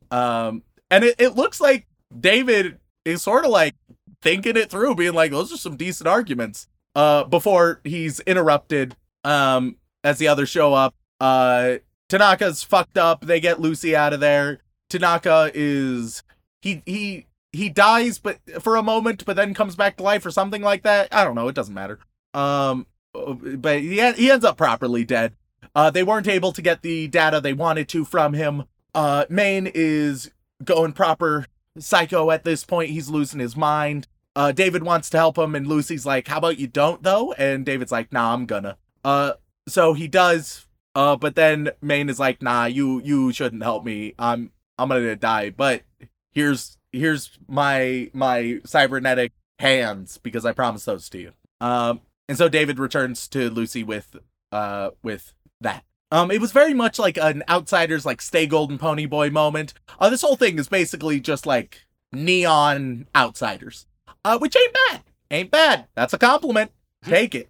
Um, and it, it looks like David is sort of like thinking it through, being like, those are some decent arguments. Uh, before he's interrupted, um, as the others show up. Uh, Tanaka's fucked up. They get Lucy out of there. Tanaka is he he he dies, but for a moment, but then comes back to life or something like that. I don't know. It doesn't matter. Um, but he he ends up properly dead. Uh, they weren't able to get the data they wanted to from him. Uh, Maine is going proper psycho at this point. He's losing his mind. Uh, David wants to help him, and Lucy's like, "How about you don't though?" And David's like, "Nah, I'm gonna." Uh, so he does. Uh, but then Maine is like, "Nah, you you shouldn't help me. I'm I'm gonna die." But here's here's my my cybernetic hands because I promised those to you. Um, and so David returns to Lucy with uh with that. Um, it was very much like an outsider's like stay golden pony boy moment. Uh, this whole thing is basically just like neon outsiders uh, which ain't bad. Ain't bad. That's a compliment. Take it.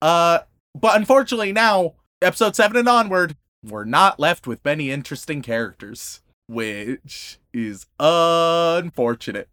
Uh, but unfortunately now, episode seven and onward, we're not left with many interesting characters, which is unfortunate.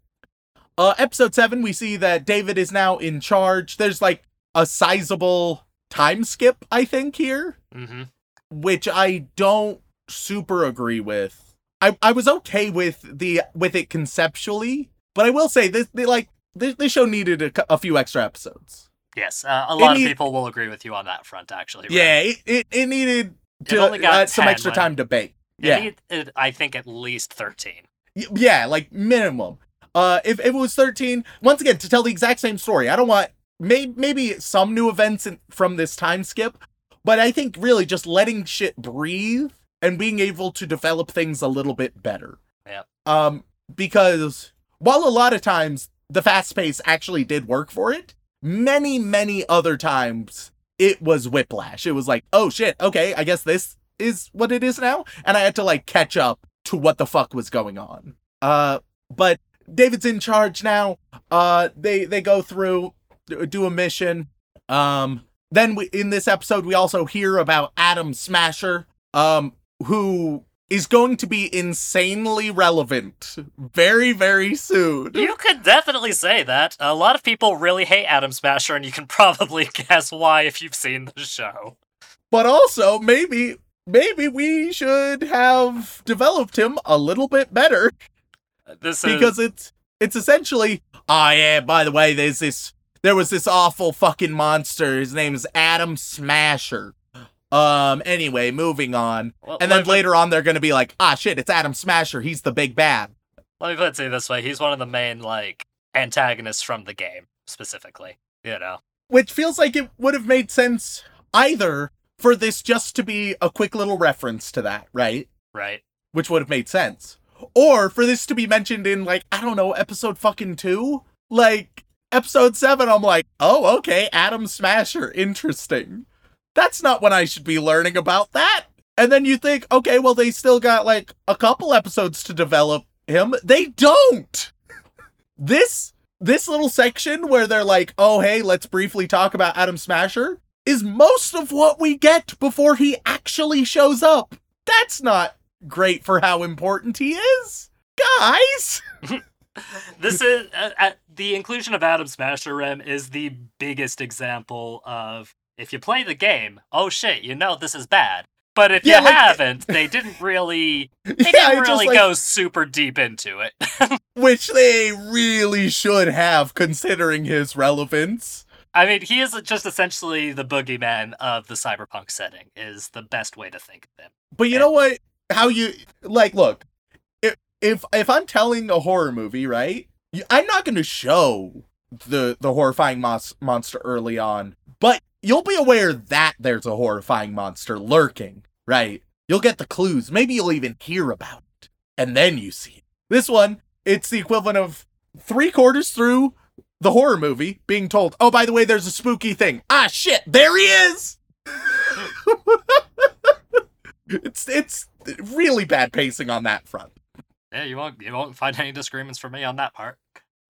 Uh, episode seven, we see that David is now in charge. There's like a sizable time skip, I think, here, Mm-hmm. which I don't super agree with. I, I was okay with the with it conceptually, but I will say this they like this, this show needed a, a few extra episodes. Yes, uh, a lot need- of people will agree with you on that front. Actually, Ren. Yeah, it, it, it needed It to got uh, some extra time to bake. It Yeah, I think at least thirteen. Yeah, like minimum. Uh, if, if it was thirteen, once again to tell the exact same story, I don't want may, maybe some new events in, from this time skip, but I think really just letting shit breathe and being able to develop things a little bit better. Yep. Um, because while a lot of times the fast pace actually did work for it, many many other times it was whiplash. It was like, oh shit, okay, I guess this is what it is now, and I had to like catch up to what the fuck was going on. Uh, but David's in charge now. Uh, they they go through do a mission. Um, then we in this episode we also hear about Adam Smasher, um, who is going to be insanely relevant very very soon. You could definitely say that. A lot of people really hate Adam Smasher, and you can [LAUGHS] probably guess why if you've seen the show. But also maybe maybe we should have developed him a little bit better This is because it's it's essentially oh yeah by the way there's this there was this awful fucking monster his name is adam smasher um anyway moving on well, and then me- later on they're gonna be like ah shit it's adam smasher he's the big bad Let me put it this way: he's one of the main like antagonists from the game, specifically. You know, which feels like it would have made sense either for this just to be a quick little reference to that right right? which would have made sense. Or for this to be mentioned in like, I don't know, episode fucking two? Like episode seven, I'm like, oh, okay, Adam Smasher, interesting. That's not when I should be learning about that. And then you think, okay, well, they still got like a couple episodes to develop him. They don't. [LAUGHS] This this little section where they're like, oh hey, let's briefly talk about Adam Smasher is most of what we get before he actually shows up. That's not great for how important he is. Guys! [LAUGHS] This is uh, uh, the inclusion of Adam Smasher Rem is the biggest example of if you play the game, oh shit, you know this is bad. But if Yeah, you like- [LAUGHS] haven't, they didn't really they Yeah, didn't just, really like- go super deep into it. [LAUGHS] Which they really should have considering his relevance. I mean, he is just essentially the boogeyman of the cyberpunk setting. Is the best way to think of him. But you know what? How you like look, if if if I'm telling a horror movie, right? I'm not going to show the the horrifying mos- monster early on, but you'll be aware that there's a horrifying monster lurking, right? You'll get the clues. Maybe you'll even hear about it. And then you see it. This one, it's the equivalent of three quarters through the horror movie being told, oh, by the way, there's a spooky thing. Ah, shit, there he is! [LAUGHS] it's it's really bad pacing on that front. Yeah, you won't you won't find [LAUGHS] any disagreements from me on that part.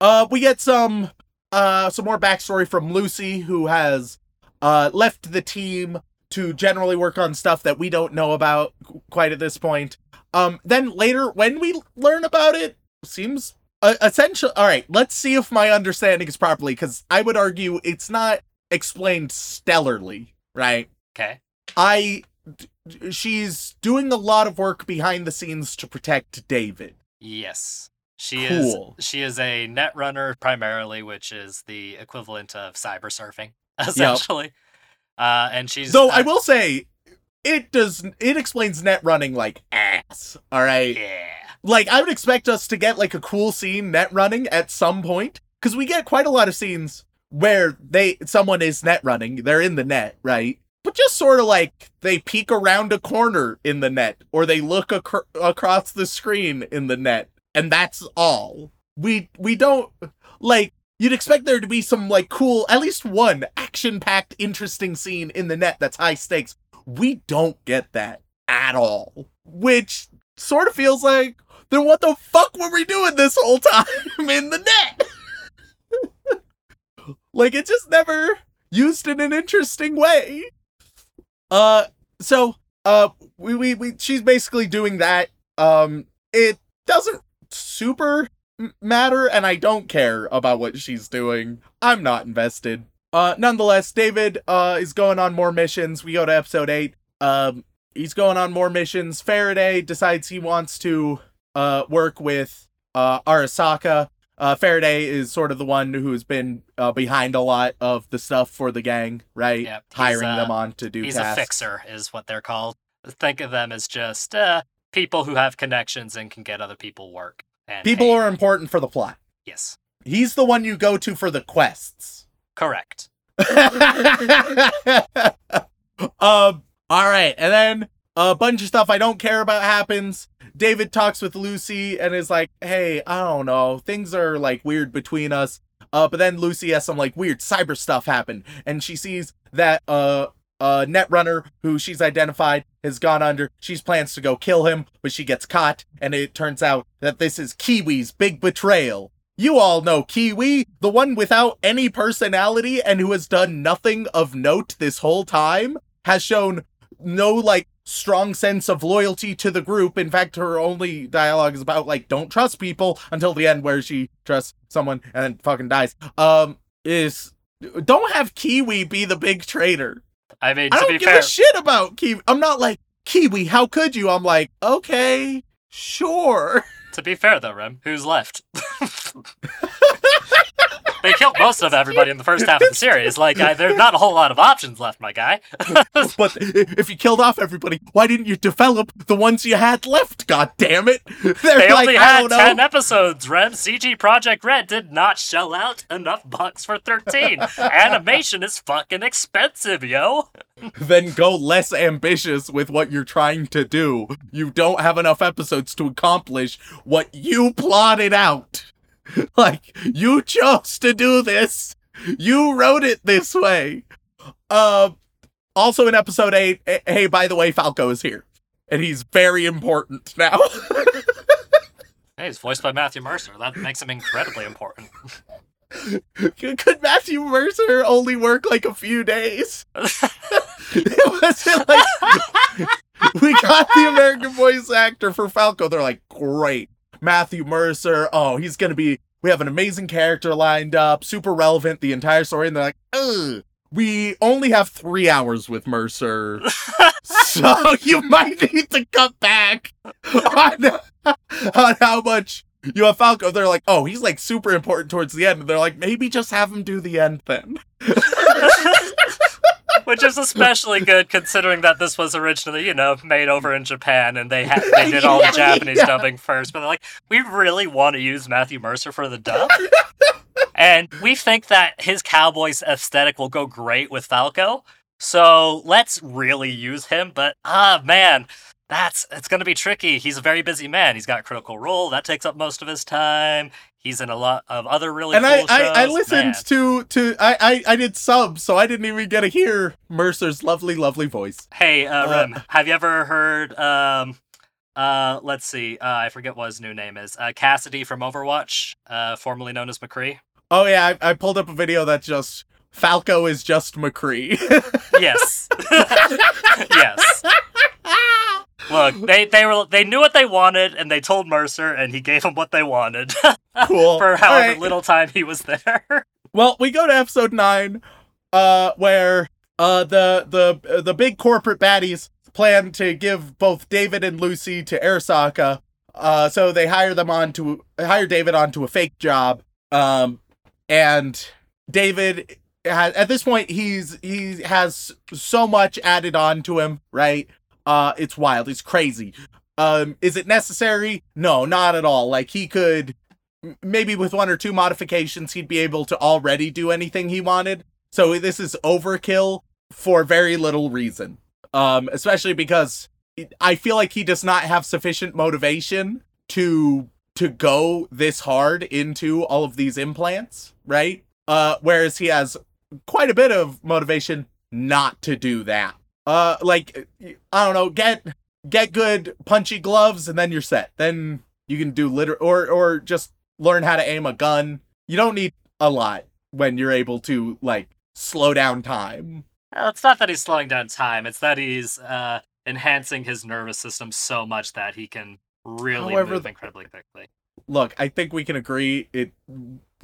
Uh, we get some uh some more backstory from Lucy, who has uh left the team to generally work on stuff that we don't know about quite at this point. Um, then later when we learn about it, seems uh, essential. All right, let's see if my understanding is properly, because I would argue it's not explained stellarly, right? Okay. I she's doing a lot of work behind the scenes to protect David. Yes. She Cool. is she is a net runner primarily, which is the equivalent of cyber surfing, [LAUGHS] essentially. Uh, and she's Though uh, I will say, it does it explains net running like ass. All right, yeah. like I would expect us to get like a cool scene net running at some point because we get quite a lot of scenes where they someone is net running, they're in the net, right? But just sort of like they peek around a corner in the net or they look acro- across the screen in the net, and that's all. We we don't like you'd expect there to be some like cool, at least one action-packed, interesting scene in the net that's high stakes. We don't get that at all, which sort of feels like then what the fuck were we doing this whole [LAUGHS] time in the net? [LAUGHS] like it just never used in an interesting way. Uh so uh we, we we she's basically doing that. Um it doesn't super matter and I don't care about what she's doing. I'm not invested. Uh nonetheless, David uh is going on more missions. We go to episode 8. Um he's going on more missions. Faraday decides he wants to uh work with uh Arasaka. Uh Faraday is sort of the one who's been uh, behind a lot of the stuff for the gang, right? Yep, Hiring uh, them on to do He's tasks. a fixer, is what they're called. Think of them as just uh, people who have connections and can get other people work. And People are important for the plot. yes, He's the one you go to for the quests. correct. [LAUGHS] um all right and then a bunch of stuff i don't care about happens. David talks with lucy and is like hey i don't know things are like weird between us. Uh but then lucy has some like weird cyber stuff happen and she sees that uh uh netrunner who she's identified has gone under. She's plans to go kill him but she gets caught and it turns out that this is kiwi's big betrayal. You all know Kiwi, the one without any personality and who has done nothing of note this whole time, has shown no like strong sense of loyalty to the group. In fact, her only dialogue is about like don't trust people until the end where she trusts someone and then fucking dies. Um is don't have Kiwi be the big traitor. I mean, I don't be give fair, a shit about Kiwi. I'm not like Kiwi, how could you? I'm like, okay, sure. to be fair though, Rem, who's left? [LAUGHS] [LAUGHS] they killed most of everybody in the first half of the series. Like, I, there's not a whole lot of options left, my guy. [LAUGHS] but if you killed off everybody, why didn't you develop the ones you had left? God damn it! [LAUGHS] They're They like, only had don't know. 10 episodes, Rem. CD Projekt Red did not shell out enough bucks for 13. [LAUGHS] Animation is fucking expensive, yo. Then go less ambitious with what you're trying to do. You don't have enough episodes to accomplish what you plotted out. [LAUGHS] Like you chose to do this. You wrote it this way. Uh, also in episode eight. eh, Hey, by the way, Falco is here, and he's very important now. [LAUGHS] Hey, he's voiced by Matthew Mercer. That makes him incredibly important. [LAUGHS] Could Matthew Mercer only work like a few days? it wasn't like we got the American voice actor for Falco. They're like, great. Matthew Mercer. Oh, he's gonna be we have an amazing character lined up, super relevant the entire story, and they're like, ugh. We only have three hours with Mercer. [LAUGHS] so [LAUGHS] you might need to cut back on, [LAUGHS] on how much you have Falco. They're like, oh, he's like super important towards the end. And they're like, maybe just have him do the end then. Which is especially good considering that this was originally, you know, made over in Japan and they had they did all the [LAUGHS] Japanese yeah. dubbing first, but they're like, we really want to use Matthew Mercer for the dub. and we think that his cowboys aesthetic will go great with Falco. So let's really use him, but ah man, that's it's going to be tricky. He's a very busy man. He's got Critical Role that takes up most of his time. He's in a lot of other really and cool I, shows. I, I listened Man. to to I, I I did subs, so I didn't even get to hear Mercer's lovely, lovely voice. Hey, uh, Uh, Rem, have you ever heard? Um, uh, let's see. Uh, I forget what his new name is. Uh, Cassidy from Overwatch, uh, formerly known as McCree. Oh yeah, I, I pulled up a video that just Falco is just McCree. [LAUGHS] Yes. [LAUGHS] yes. Look, they they were they knew what they wanted, and they told Mercer, and he gave them what they wanted [LAUGHS] cool. for however right. little time he was there. Well, we go to episode nine, uh, where uh the the the big corporate baddies plan to give both David and Lucy to Arasaka. Uh, so they hire them on to hire David onto a fake job. Um, and David has, at this point he's he has so much added on to him, right? Uh, it's wild. It's crazy. Um, is it necessary? No, not at all. Like he could maybe with one or two modifications he'd be able to already do anything he wanted. So this is overkill for very little reason. Um, especially because I feel like he does not have sufficient motivation to to go this hard into all of these implants, right? Uh, whereas he has quite a bit of motivation not to do that. Uh, like I don't know, get get good punchy gloves and then you're set. Then you can do liter or or just learn how to aim a gun. You don't need a lot when you're able to like slow down time. Well, it's not that he's slowing down time; it's that he's uh, enhancing his nervous system so much that he can really However, move incredibly quickly. Look, I think we can agree it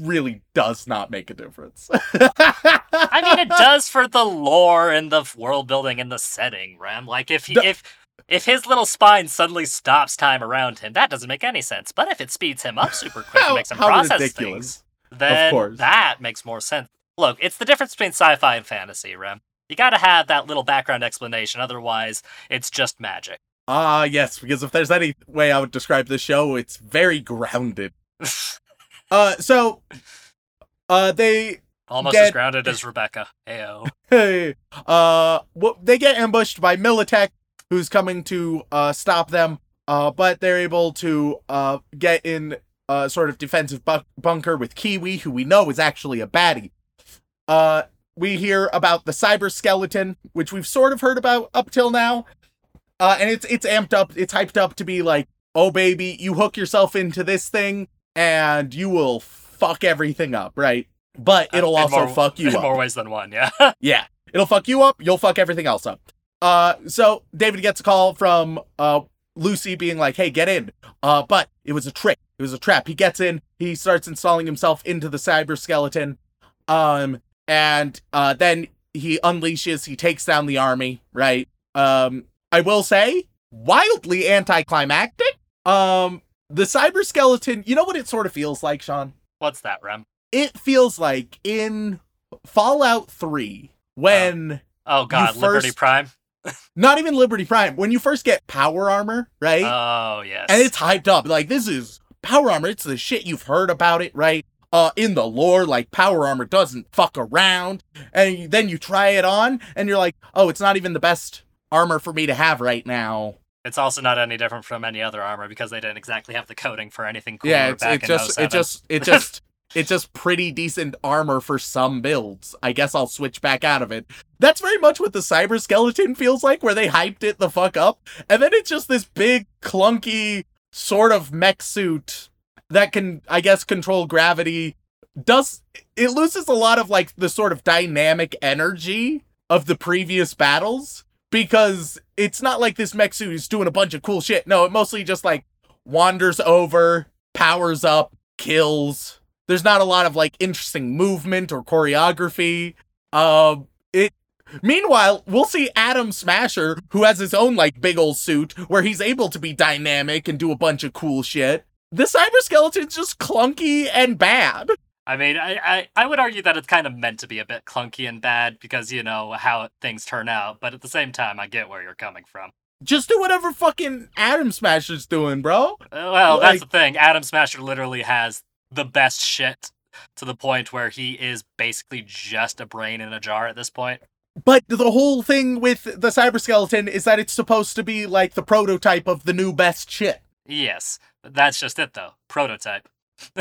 really does not make a difference. I mean, it does for the lore and the world building and the setting, Rem. Like if he, The- if if his little spine suddenly stops time around him, that doesn't make any sense. But if it speeds him up super quick How- and makes him process ridiculous. things, then course. that makes more sense. Look, it's the difference between sci-fi and fantasy, Rem. You gotta have that little background explanation, otherwise it's just magic. Ah, yes, because if there's any way I would describe this show, it's very grounded. [LAUGHS] Uh, so, uh, they Almost as grounded as Rebecca. [LAUGHS] Hey, uh, well, they get ambushed by Militech, who's coming to uh stop them. Uh, but they're able to uh get in a sort of defensive bu- bunker with Kiwi, who we know is actually a baddie. Uh, we hear about the cyber skeleton, which we've sort of heard about up till now. Uh, and it's it's amped up, it's hyped up to be like, oh baby, you hook yourself into this thing, and you will fuck everything up, right? But it'll In also more- fuck you in up. more ways than one. Yeah. [LAUGHS] Yeah. It'll fuck you up, you'll fuck everything else up. Uh so David gets a call from uh Lucy being like, "Hey, get in." Uh but it was a trick. It was a trap. He gets in, he starts installing himself into the cyber skeleton. Um and uh then he unleashes, he takes down the army, right? Um I will say, wildly anticlimactic. Um the cyber skeleton, you know what it sort of feels like, Sean? What's that, Rem? It feels like in Fallout 3 when Oh God, You Liberty Prime. [LAUGHS] not even Liberty Prime, when you first get power armor, right? Oh yes. and it's hyped up. Like this is power armor. It's the shit you've heard about it, right? Uh, in the lore, like power armor doesn't fuck around, and then you try it on, and you're like, oh, it's not even the best armor for me to have right now. It's also not any different from any other armor because they didn't exactly have the coding for anything cooler yeah, back it in just 07. it just it [LAUGHS] just it's just pretty decent armor for some builds. I guess I'll switch back out of it. That's very much what the cyber skeleton feels like, where they hyped it the fuck up, and then it's just this big clunky sort of mech suit that can, I guess, control gravity. Does it loses a lot of like the sort of dynamic energy of the previous battles because it's not like this mech suit is doing a bunch of cool shit. No, it mostly just like wanders over, powers up, kills. There's not a lot of like interesting movement or choreography. Um, it. Meanwhile, we'll see Adam Smasher, who has his own like big old suit where he's able to be dynamic and do a bunch of cool shit. The cyber skeleton's just clunky and bad. I mean, I, I I would argue that it's kind of meant to be a bit clunky and bad because you know how things turn out. But at the same time, I get where you're coming from. Just do whatever fucking Adam Smasher's doing, bro. Uh, Well, that's the thing. Adam Smasher literally has the best shit to the point where he is basically just a brain in a jar at this point. but the whole thing with the cyber skeleton is that it's supposed to be like the prototype of the new best shit. Yes, that's just it though. Prototype. [LAUGHS]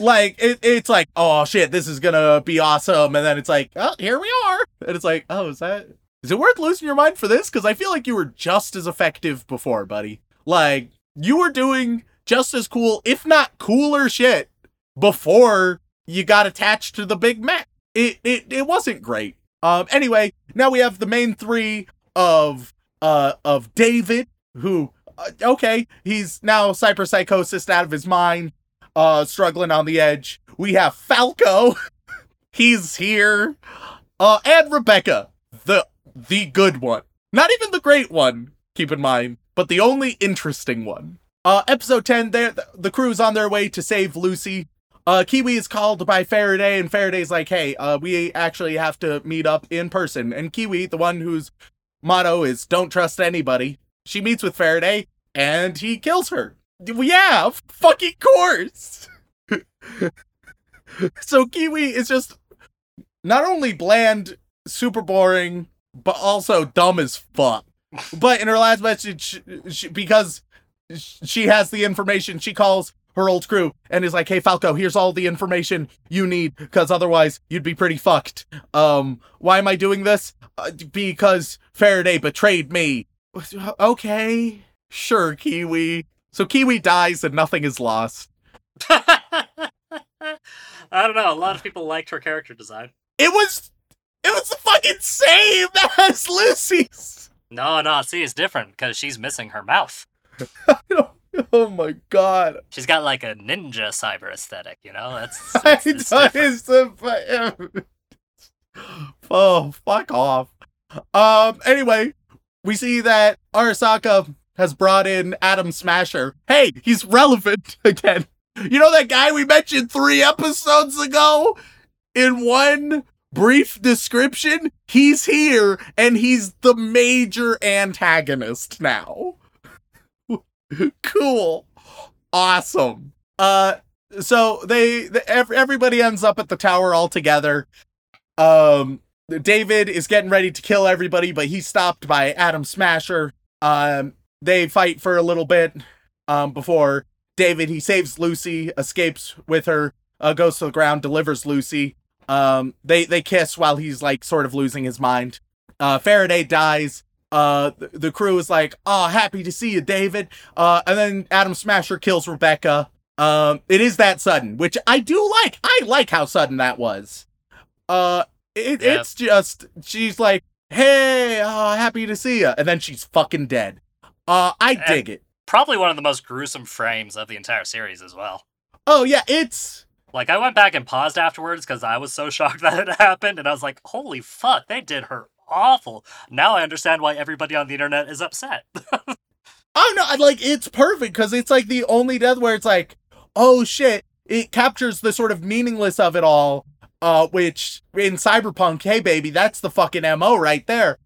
Like it, it's like, oh shit, this is gonna be awesome, and then it's like, oh, here we are, and it's like, oh, is that is it worth losing your mind for this? Because I feel like you were just as effective before, buddy. Like you were doing just as cool, if not cooler, shit before you got attached to the big mech. It it it wasn't great. Um. Anyway, now we have the main three of uh of David, who uh, okay, he's now cyberpsychosis out of his mind uh struggling on the edge. We have Falco. [LAUGHS] He's here. Uh and Rebecca, the the good one. Not even the great one, keep in mind, but the only interesting one. Uh episode 10 there the, crew's on their way to save Lucy. Uh Kiwi is called by Faraday and Faraday's like, "Hey, uh we actually have to meet up in person." And Kiwi, the one whose motto is don't trust anybody, she meets with Faraday and he kills her. Yeah, of fucking course. so Kiwi is just not only bland, super boring, but also dumb as fuck. But in her last message, she, because she has the information, she calls her old crew and is like, "Hey Falco, here's all the information you need, because otherwise you'd be pretty fucked." Um, why am I doing this? Uh, because Faraday betrayed me. Okay, sure, Kiwi. So Kiwi dies and nothing is lost. [LAUGHS] I don't know. A lot of people liked her character design. It was it was the fucking same [LAUGHS] as Lucy's. No, no. See, it's different because she's missing her mouth. [LAUGHS] oh my god. She's got like a ninja cyber aesthetic. You know, that's. I it's, it's the Oh, fuck off. Um. Anyway, we see that Arasaka has brought in Adam Smasher. Hey, he's relevant [LAUGHS] again. You know that guy we mentioned three episodes ago? In one brief description, he's here and he's the major antagonist now. [LAUGHS] cool. Awesome. Uh so they the, everybody ends up at the tower all together. Um David is getting ready to kill everybody, but he's stopped by Adam Smasher. Um they fight for a little bit um, before David he saves Lucy, escapes with her, uh, goes to the ground, delivers Lucy. Um, they they kiss while he's like sort of losing his mind. Uh, Faraday dies. Uh, the, the crew is like, "Oh, happy to see you, David." Uh, and then Adam Smasher kills Rebecca. Um, it is that sudden, which I do like. I like how sudden that was. Uh, it, yeah. it's just she's like, "Hey, oh, happy to see you," and then she's fucking dead. Uh, I dig it. Probably one of the most gruesome frames of the entire series as well. Oh yeah, it's like I went back and paused afterwards because I was so [LAUGHS] shocked that it happened, and I was like, "Holy fuck, they did her awful." Now I understand why everybody on the internet is upset. [LAUGHS] oh no, I like it's perfect because it's like the only death where it's like, oh shit, it captures the sort of meaningless of it all. Uh, which in Cyberpunk, hey baby, that's the fucking mo right there.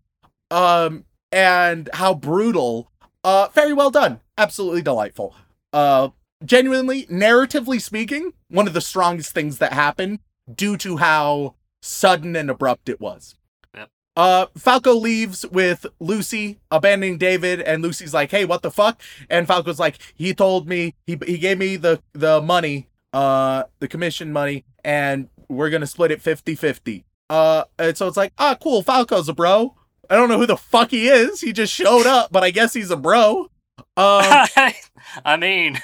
Um, and how brutal uh, very well done. Absolutely delightful. Uh, genuinely, narratively speaking, one of the strongest things that happened due to how sudden and abrupt it was. Yep. Uh, Falco leaves with Lucy, abandoning David, and Lucy's like, "Hey, what the fuck?" And Falco's like, "He told me he he gave me the the money, uh, the commission money, and we're gonna split it 50-50. Uh, and so it's like, ah, cool. Falco's a bro. I don't know who the fuck he is. He just showed up, but I guess he's a bro. Um, [LAUGHS] I mean,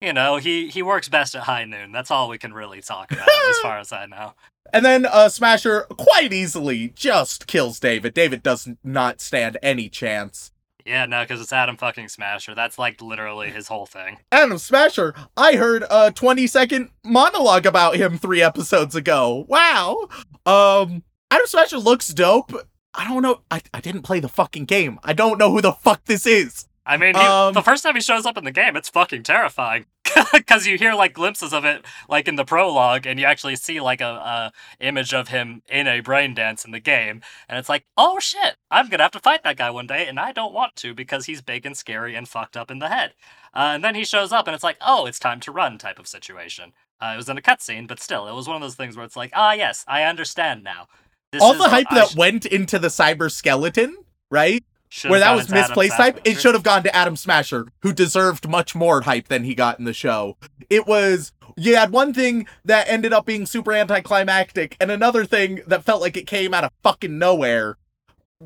you know, he he works best at high noon. That's all we can really talk about, as far as I know. [LAUGHS] [LAUGHS] And then uh, Smasher quite easily just kills David. David does not stand any chance. Yeah, no, because it's Adam fucking Smasher. That's like literally his whole thing. Adam Smasher. I heard a 20 second monologue about him three episodes ago. Wow. Um, Adam Smasher looks dope. I don't know. I, I didn't play the fucking game. I don't know who the fuck this is. I mean, he, um, the first time he shows up in the game, it's fucking terrifying [LAUGHS] because you hear like glimpses of it, like in the prologue, and you actually see like a, a, image of him in a brain dance in the game, and it's like, oh shit, I'm gonna have to fight that guy one day, and I don't want to because he's big and scary and fucked up in the head. Uh, and then he shows up, and it's like, oh, it's time to run type of situation. Uh, it was in a cutscene, but still, it was one of those things where it's like, ah, yes, I understand now. This All the hype that sh- went into the cyber skeleton, right? should've Where that was misplaced hype, it should have gone to Adam Smasher, who deserved much more hype than he got in the show. It was you had one thing that ended up being super anticlimactic, and another thing that felt like it came out of fucking nowhere.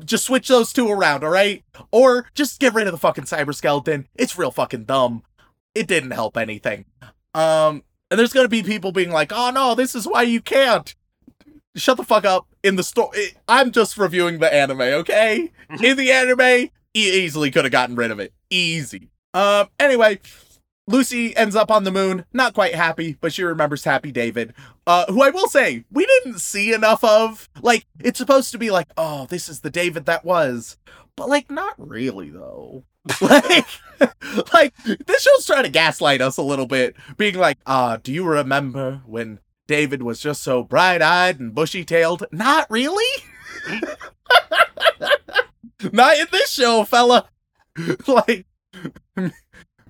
Just switch those two around, alright? Or just get rid of the fucking cyber skeleton. It's real fucking dumb. It didn't help anything. Um, and there's gonna be people being like, "Oh no, this is why you can't." Shut the fuck up. In the story, I'm just reviewing the anime, okay? In the anime, easily could have gotten rid of it. Easy. Um. Anyway, Lucy ends up on the moon. Not quite happy, but she remembers Happy David. Uh, who I will say we didn't see enough of. Like, it's supposed to be like, oh, this is the David that was, but like, not really though. [LAUGHS] like, [LAUGHS] like this show's trying to gaslight us a little bit, being like, ah, do you remember when David was just so bright-eyed and bushy-tailed? Not really. [LAUGHS] Not in this show, fella. [LAUGHS] like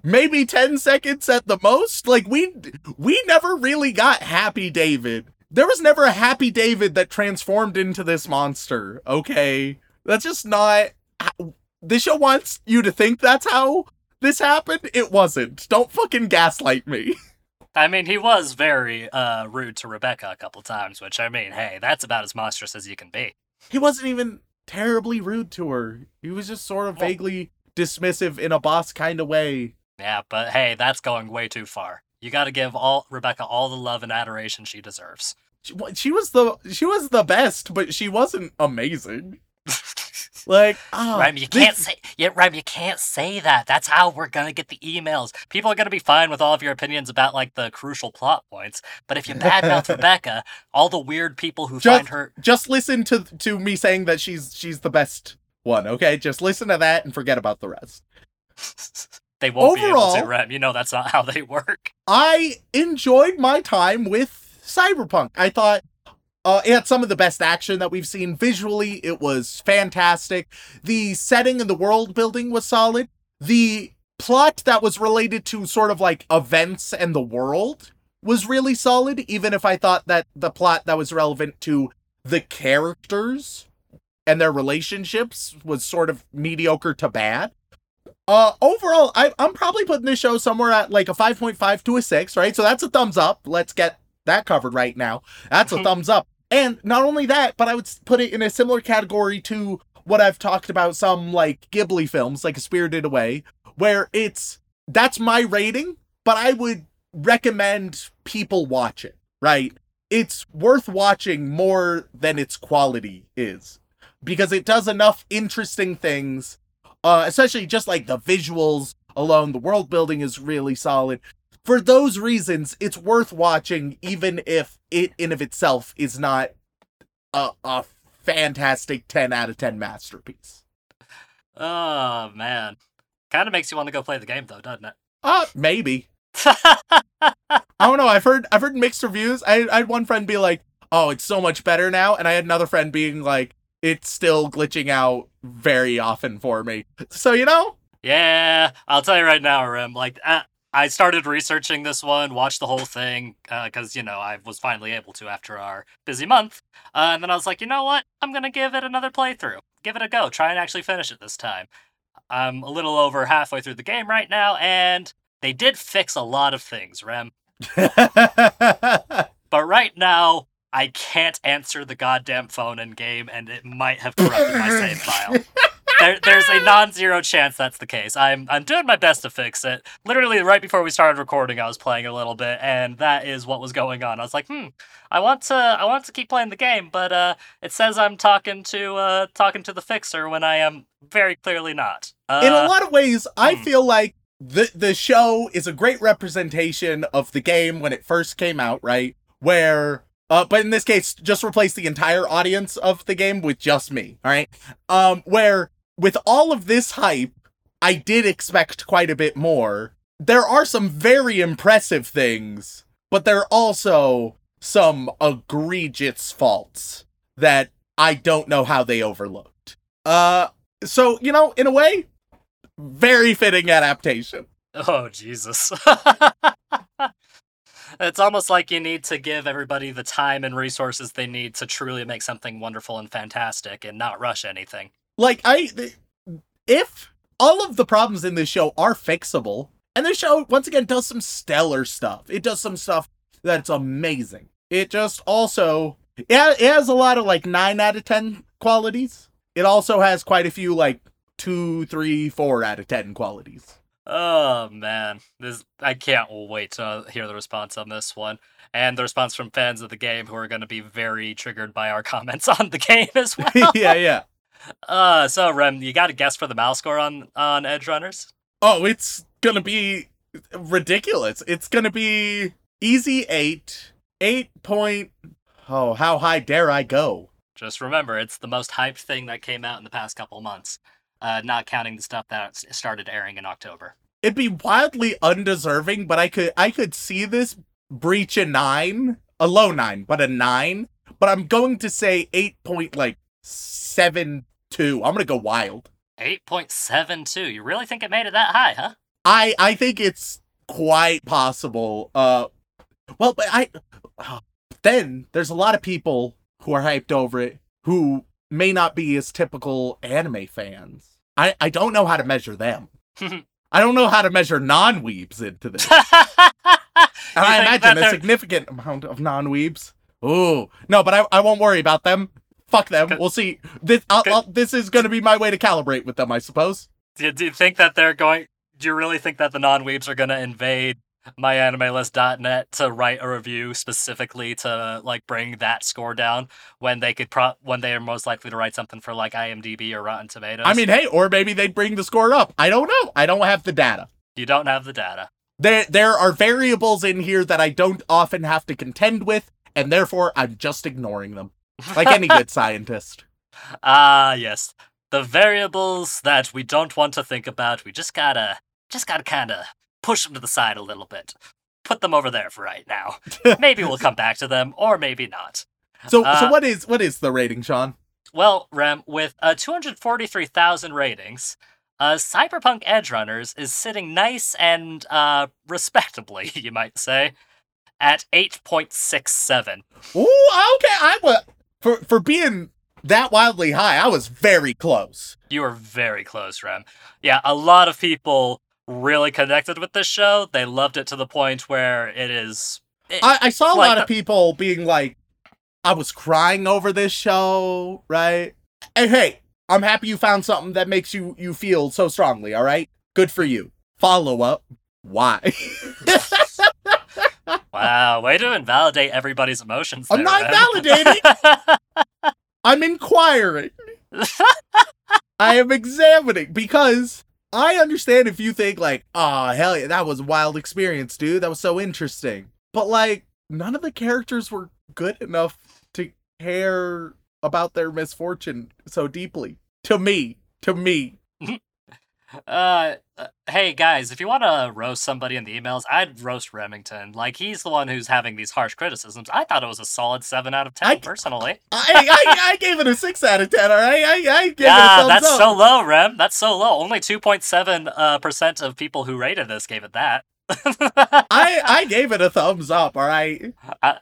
maybe 10 seconds at the most. Like we we never really got Happy David. There was never a Happy David that transformed into this monster. Okay. That's just not this show wants you to think that's how this happened. It wasn't. Don't fucking gaslight me. [LAUGHS] I mean, he was very uh, rude to Rebecca a couple times, which I mean, hey, that's about as monstrous as you can be. He wasn't even terribly rude to her. He was just sort of Well- vaguely dismissive in a boss kind of way. Yeah, but hey, that's going way too far. You got to give all Rebecca all the love and adoration she deserves. She, she was the she was the best, but she wasn't amazing. [LAUGHS] Like, ah, Rem, you can't say yeah, Rem, you can't say that. That's how we're gonna get the emails. People are gonna be fine with all of your opinions about like the crucial plot points, but if you badmouth [LAUGHS] Rebecca, all the weird people who Just- find her Just listen to to me saying that she's she's the best one. Okay, just listen to that and forget about the rest. [LAUGHS] they won't be able to, Overall- Rem. You know that's not how they work. I enjoyed my time with Cyberpunk. I thought uh, it had some of the best action that we've seen visually. It was fantastic. The setting and the world building was solid. The plot that was related to sort of like events and the world was really solid, even if I thought that the plot that was relevant to the characters and their relationships was sort of mediocre to bad. Uh, overall, I, I'm probably putting this show somewhere at like a 5.5 to a 6, right? So that's a thumbs up. Let's get that covered right now. That's a thumbs up. And not only that, but I would put it in a similar category to what I've talked about some like Ghibli films, like Spirited Away, where it's that's my rating, but I would recommend people watch it, right? It's worth watching more than its quality is because it does enough interesting things uh, especially just like the visuals alone. The world building is really solid. For those reasons, it's worth watching, even if it in of itself is not a, a fantastic 10 out of 10 masterpiece. Oh man, kind of makes you want to go play the game though, doesn't it? Uh, maybe. [LAUGHS] I don't know. I've heard I've heard mixed reviews. I, I had one friend be like, "Oh, it's so much better now," and I had another friend being like, "It's still glitching out very often for me." So you know, Yeah, I'll tell you right now, Rem. Like, uh, I started researching this one, watched the whole thing, because, you know, I was finally able to after our busy month. Uh, and then I was like, you know what? I'm going to give it another playthrough. Give it a go. Try and actually finish it this time. I'm a little over halfway through the game right now, and they did fix a lot of things, Rem. [LAUGHS] But right now, I can't answer the goddamn phone in game, and it might have corrupted my save file. [LAUGHS] There, there's a non-zero chance that's the case. I'm I'm doing my best to fix it. Literally, right before we started recording, I was playing a little bit, and that is what was going on. I was like, hmm, I want to I want to keep playing the game, but uh, it says I'm talking to uh talking to the fixer when I am very clearly not. Uh, in a lot of ways, I hmm. feel like the the show is a great representation of the game when it first came out, right? Where uh, but in this case, just replace the entire audience of the game with just me, all right? Um, where with all of this hype, I did expect quite a bit more. There are some very impressive things, but there are also some egregious faults that I don't know how they overlooked. Uh, so you know, in a way, very fitting adaptation. Oh Jesus. [LAUGHS] It's almost like you need to give everybody the time and resources they need to truly make something wonderful and fantastic and not rush anything. Like I if all of the problems in this show are fixable, and this show once again does some stellar stuff. It does some stuff that's amazing. It just also it has a lot of like nine out of ten qualities. It also has quite a few like two, three, four out of ten qualities. Oh man, this I can't wait to hear the response on this one, and the response from fans of the game who are going to be very triggered by our [LAUGHS] comments on the game as [LAUGHS] well. yeah, yeah. Uh, so Rem, you got a guess for the mouse score on on Edgerunners? Oh, it's gonna be ridiculous. It's gonna be easy eight, eight point. Oh, how high dare I go? Just remember, it's the most hyped thing that came out in the past couple months, uh, not counting the stuff that started airing in October. It'd be wildly undeserving, but I could I could see this breach a nine, a low nine, but a nine. But I'm going to say eight point like seven two. I'm gonna go wild. 8.72. You really think it made it that high, huh? I I think it's quite possible. Uh, well, but I [SIGHS] then there's a lot of people who are hyped over it who may not be as typical anime fans. I I don't know how to measure them. [LAUGHS] I don't know how to measure non-weebs into this. [LAUGHS] And I imagine a significant amount of non-weebs. Ooh, no, but I, I won't worry about them. Fuck them. We'll see. This I'll, I'll, this is going to be my way to calibrate with them, I suppose. do, you, do you think that they're going. Do you really think that the non weebs are going to invade myanimelist.net to write a review specifically to like bring that score down when they could pro when they are most likely to write something for like IMDb or Rotten Tomatoes? I mean, hey, or maybe they'd bring the score up. I don't know. I don't have the data. you don't have the data. There there are variables in here that I don't often have to contend with, and therefore I'm just ignoring them, like any good scientist. [LAUGHS] Ah, yes. The variables that we don't want to think about, we just gotta, just gotta kind of push them to the side a little bit. Put them over there for right now. [LAUGHS] maybe we'll come back to them, or maybe not. So Uh, so what is what is the rating, Sean? Well, Rem, with uh, 243,000 ratings, uh, Cyberpunk Edgerunners is sitting nice and uh, respectably, [LAUGHS] you might say, at 8.67. Ooh, okay. I was for for being that wildly high. I was very close. You were very close, Rem. Yeah, a lot of people really connected with this show. They loved it to the point where it is. it- I, I saw a Like lot the- of people being like, "I was crying over this show," right? And hey, I'm happy you found something that makes you you feel so strongly. All right, good for you. Follow up. Why? [LAUGHS] wow, way to invalidate everybody's emotions. I'm not validating. [LAUGHS] I'm inquiring. I am examining because I understand if you think like, oh hell yeah, that was a wild experience, dude. That was so interesting. But like, none of the characters were good enough to care about their misfortune so deeply. To me, to me. [LAUGHS] Uh, uh, hey guys, if you want to roast somebody in the emails, I'd roast Remington. Like he's the one who's having these harsh criticisms. I thought it was a solid seven out of ten I- personally. I, I I gave it a six out of ten. All right, I I gave Yeah, it a thumbs that's up. so low, Rem. That's so low. Only two point seven uh, percent of people who rated this gave it that. I I [LAUGHS] gave it a thumbs up. All right. I,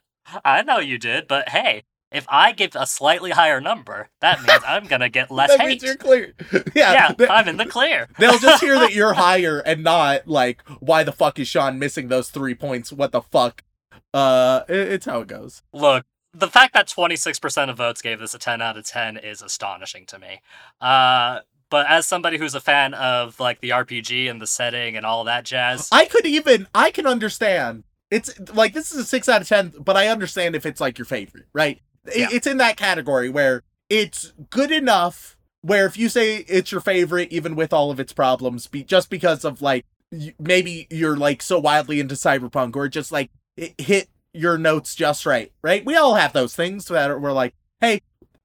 I know you did, but hey, if I give a slightly higher number, that means I'm gonna get [LAUGHS] less that hate. means you're clear. [LAUGHS] Yeah, Yeah, th- I'm in the clear. [LAUGHS] they'll just hear that you're higher and not like, why the fuck is Sean missing those three points? What the fuck? Uh, it- it's how it goes. Look, the fact that 26% of votes gave this a 10 out of 10 is astonishing to me. Uh, but as somebody who's a fan of like the RPG and the setting and all that jazz, I could even, I can understand. It's like this is a six out of ten, but I understand if it's like your favorite, right? It- Yeah. It's in that category where it's good enough. Where if you say it's your favorite, even with all of its problems, be just because of like maybe you're like so wildly into cyberpunk, or just like it hit your notes just right, right? We all have those things that are, we're like, hey,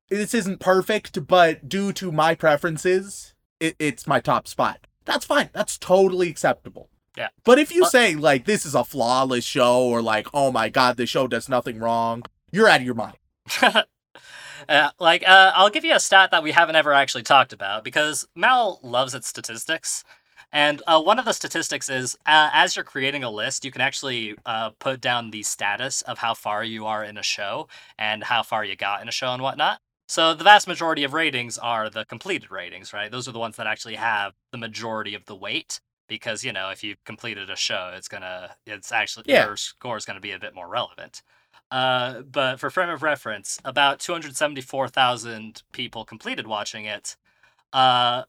this isn't perfect, but due to my preferences, it, it's my top spot. That's fine. That's totally acceptable. Yeah. But if you But- say like this is a flawless show or like oh my god this show does nothing wrong, you're out of your mind. [LAUGHS] uh, like uh, I'll give you a stat that we haven't ever actually talked about because Mal loves its statistics, And uh, one of the statistics is uh, as you're creating a list, you can actually uh, put down the status of how far you are in a show and how far you got in a show and whatnot. So the vast majority of ratings are the completed ratings, right? Those are the ones that actually have the majority of the weight because you know if you've completed a show, it's gonna it's actually Yeah. your score is gonna be a bit more relevant. Uh, but for frame of reference, about 274,000 people completed watching it, uh,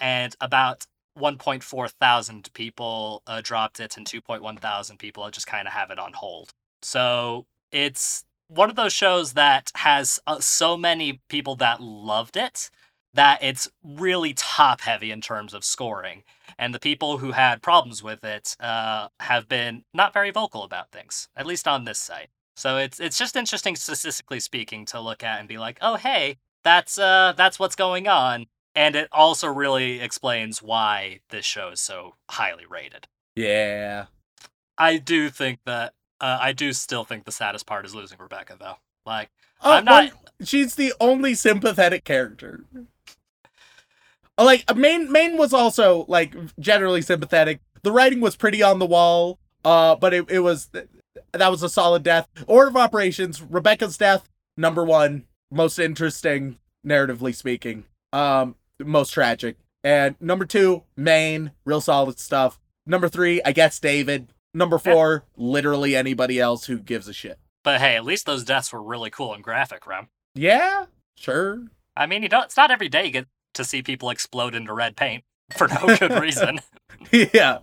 and about 1.4 thousand people uh, dropped it, and 2.1 thousand people just kind of have it on hold. So it's one of those shows that has uh, so many people that loved it that it's really top heavy in terms of scoring. And the people who had problems with it uh, have been not very vocal about things, at least on this site. So it's it's just interesting statistically speaking to look at and be like, oh hey, that's uh that's what's going on. And it also really explains why this show is so highly rated. Yeah. I do think that uh, I do still think the saddest part is losing Rebecca though. Like Oh, I'm not- well, she's the only sympathetic character. Uh, Like Maine Maine was also like generally sympathetic. The writing was pretty on the wall. Uh, but it, it was that was a solid death. Order of operations. Rebecca's death. Number one, most interesting narratively speaking. Um, most tragic. And number two, Maine, real solid stuff. Number three, I guess David. Number four, literally anybody else who gives a shit. but hey, at least those deaths were really cool and graphic, Rem. Yeah, sure. I mean, you don't it's not every day you get to see people explode into red paint for no good [LAUGHS] reason. yeah.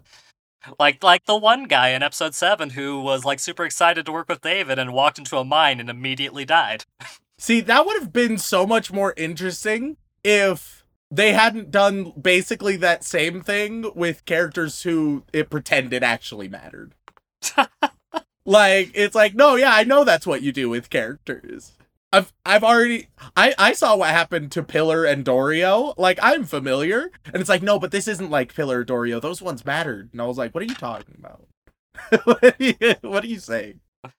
Like like the one guy in episode 7 who was like super excited to work with David and walked into a mine and immediately died. [LAUGHS] See, that would have been so much more interesting if they hadn't done basically that same thing with characters who it pretended actually mattered. [LAUGHS] like it's like, no, yeah, I know that's what you do with characters. I've I've already I I saw what happened to Pilar and Dorio. Like I'm familiar, and it's like, no, but this isn't like Pilar or Dorio. Those ones mattered, and I was like, what are you talking about? [LAUGHS] what, are you, saying? [LAUGHS]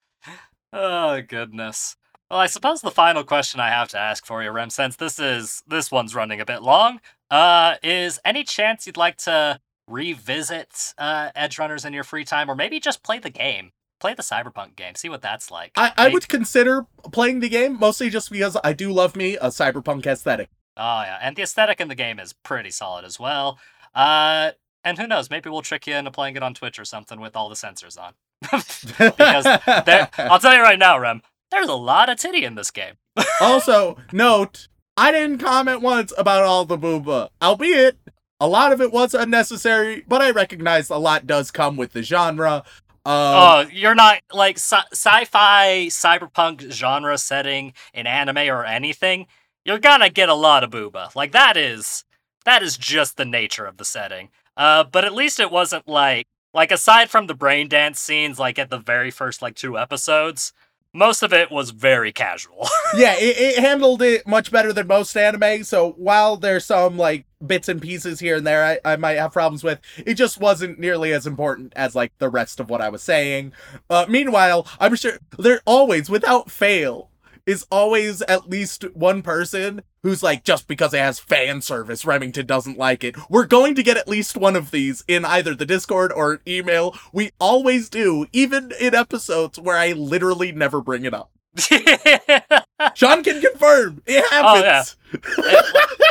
Oh goodness. Well, I suppose the final question I have to ask for you, Rem, since this is this one's running a bit long, uh, is any chance you'd like to revisit uh, Edgerunners in your free time, or maybe just play the game, play the Cyberpunk game, see what that's like? I, I would consider playing the game mostly just because I do love me a cyberpunk aesthetic. Oh yeah, and the aesthetic in the game is pretty solid as well. Uh, and who knows, maybe we'll trick you into playing it on Twitch or something with all the censors on. [LAUGHS] because there, [LAUGHS] I'll tell you right now, Rem, there's a lot of titty in this game. [LAUGHS] also, note, I didn't comment once about all the booba, albeit a lot of it was unnecessary, but I recognize a lot does come with the genre. Um, oh, you're not like sci- sci-fi cyberpunk genre setting in anime or anything. You're gonna get a lot of booba. Like that is that is just the nature of the setting. Uh, but at least it wasn't like like aside from the brain dance scenes, like at the very first like two episodes, most of it was very casual. [LAUGHS] yeah, it, it handled it much better than most anime. So while there's some like bits and pieces here and there I, I might have problems with, it just wasn't nearly as important as like the rest of what I was saying. Uh, meanwhile, I'm sure there always, without fail, is always at least one person who's like, just because it has fan service, Remington doesn't like it. We're going to get at least one of these in either the Discord or email. We always do, even in episodes where I literally never bring it up. [LAUGHS] Sean can confirm. It Oh, yeah. [LAUGHS] happens.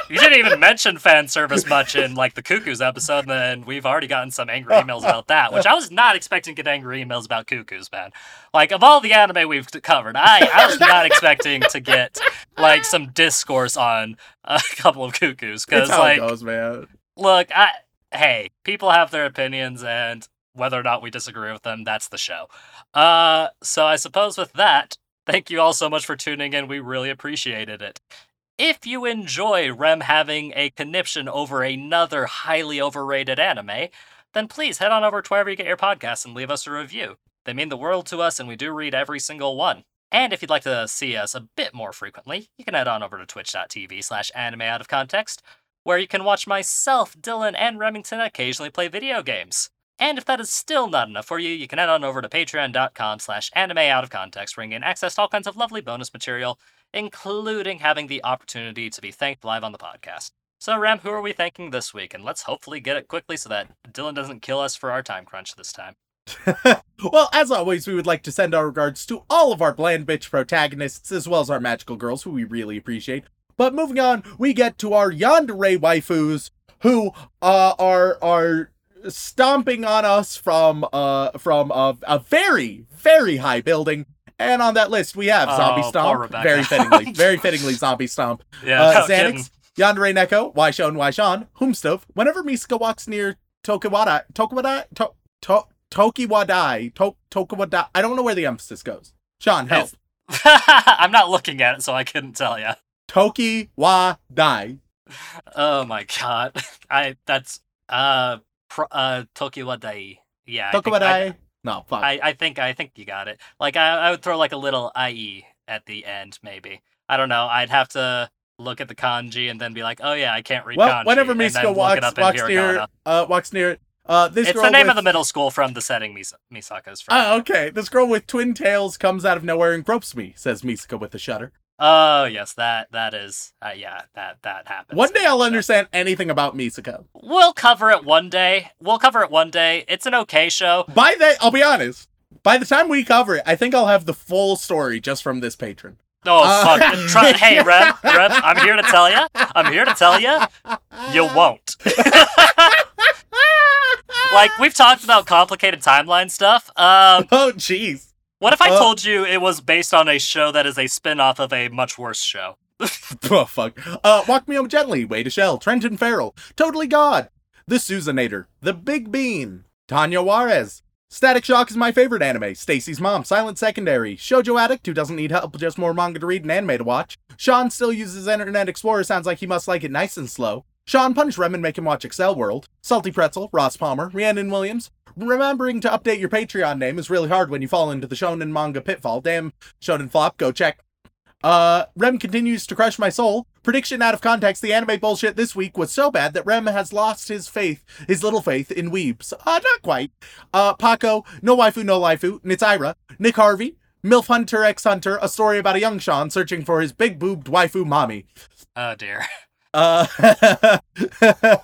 you didn't even mention fan service much in like the Cuckoos episode, and then we've already gotten some angry emails about that, which I was not expecting to get angry emails about Cuckoos, man. Like of all the anime we've covered, I I was not expecting to get like some discourse on a [LAUGHS] couple of Cuckoos because like it goes, man. look, I hey, people have their opinions and whether or not we disagree with them, that's the show. Uh so I suppose with that, thank you all so much for tuning in. We really appreciated it. If you enjoy Rem having a conniption over another highly overrated anime, then please head on over to wherever you get your podcasts and leave us a review. They mean the world to us and we do read every single one. And if you'd like to see us a bit more frequently, you can head on over to twitch.tv slash anime out of context, where you can watch myself, Dylan, and Remington occasionally play video games. And if that is still not enough for you, you can head on over to patreon.com slash anime out of context, where you can access to all kinds of lovely bonus material, including having the opportunity to be thanked live on the podcast. So, Rem, who are we thanking this week? And let's hopefully get it quickly so that Dylan doesn't kill us for our time crunch this time. [LAUGHS] well, as always, we would like to send our regards to all of our bland bitch protagonists, as well as our magical girls, who we really appreciate. But moving on, we get to our yandere waifus, who uh, are are stomping on us from uh from a, a very very high building. And on that list, we have Zombie Oh, Stomp, very fittingly, [LAUGHS] very fittingly Zombie Stomp. Yeah, Uh, no kidding. Xanax, Yandere Neko, Waishon Waishan, Humstov. Whenever Misuka walks near Tokiwada, Tokiwada, to, to, Tokiwadai, to, Tokiwadai. I don't know where the emphasis goes. Sean, help. [LAUGHS] I'm not looking at it, so I couldn't tell you. Tokiwadai. Oh my god. [LAUGHS] I that's uh pro, uh Tokyo Dai. Yeah. I think- I, Tokiwadai. No, fuck. I, I think I think you got it. Like I, I would throw like a little IE at the end, maybe. I don't know. I'd have to look at the kanji and then be like, oh yeah, I can't read well, kanji. whenever and then Misuka look walks, it up in walks near, uh, walks near, uh, this It's girl the name with, of the middle school from the setting Mis- Misaka's from. Oh, okay. This girl with twin tails comes out of nowhere and gropes me, says Misuka with a shudder. Oh yes, that that is uh, yeah, that that happens. One day I'll So- understand anything about Misuka. We'll cover it one day. We'll cover it one day. It's an okay show. By the, I'll be honest. By the time we cover it, I think I'll have the full story just from this patron. Oh Uh, fuck! [LAUGHS] Try, hey, Rem, Rem, I'm here to tell you. I'm here to tell you. You won't. [LAUGHS] like we've talked about complicated timeline stuff. Um, Oh, jeez. What if I Uh, told you it was based on a show that is a spin-off of a much worse show? [LAUGHS] Oh, fuck. Uh, Walk Me Home Gently, Way to Shell, Trenton Farrell, Totally God, The Susanator, The Big Bean, Tanya Juarez. Static Shock is my favorite anime. Stacy's Mom, Silent Secondary, Shoujo Addict, who doesn't need help, just more manga to read and anime to watch. Sean still uses Internet Explorer, sounds like he must like it nice and slow. Sean punish Rem and make him watch Accel World. Salty Pretzel, Ross Palmer, Rhiannon Williams. Remembering to update your Patreon name is really hard when you fall into the shonen manga pitfall. Damn, shonen flop, go check. Uh, Rem continues to crush my soul. Prediction out of context, the anime bullshit this week was so bad that Rem has lost his faith, his little faith in weebs. Uh, not quite. Uh, Paco, No Waifu, No Waifu, Nitsaira, Nick Harvey, MILF Hunter X Hunter, a story about a young Sean searching for his big boobed waifu mommy. Oh dear. [LAUGHS] Uh, [LAUGHS]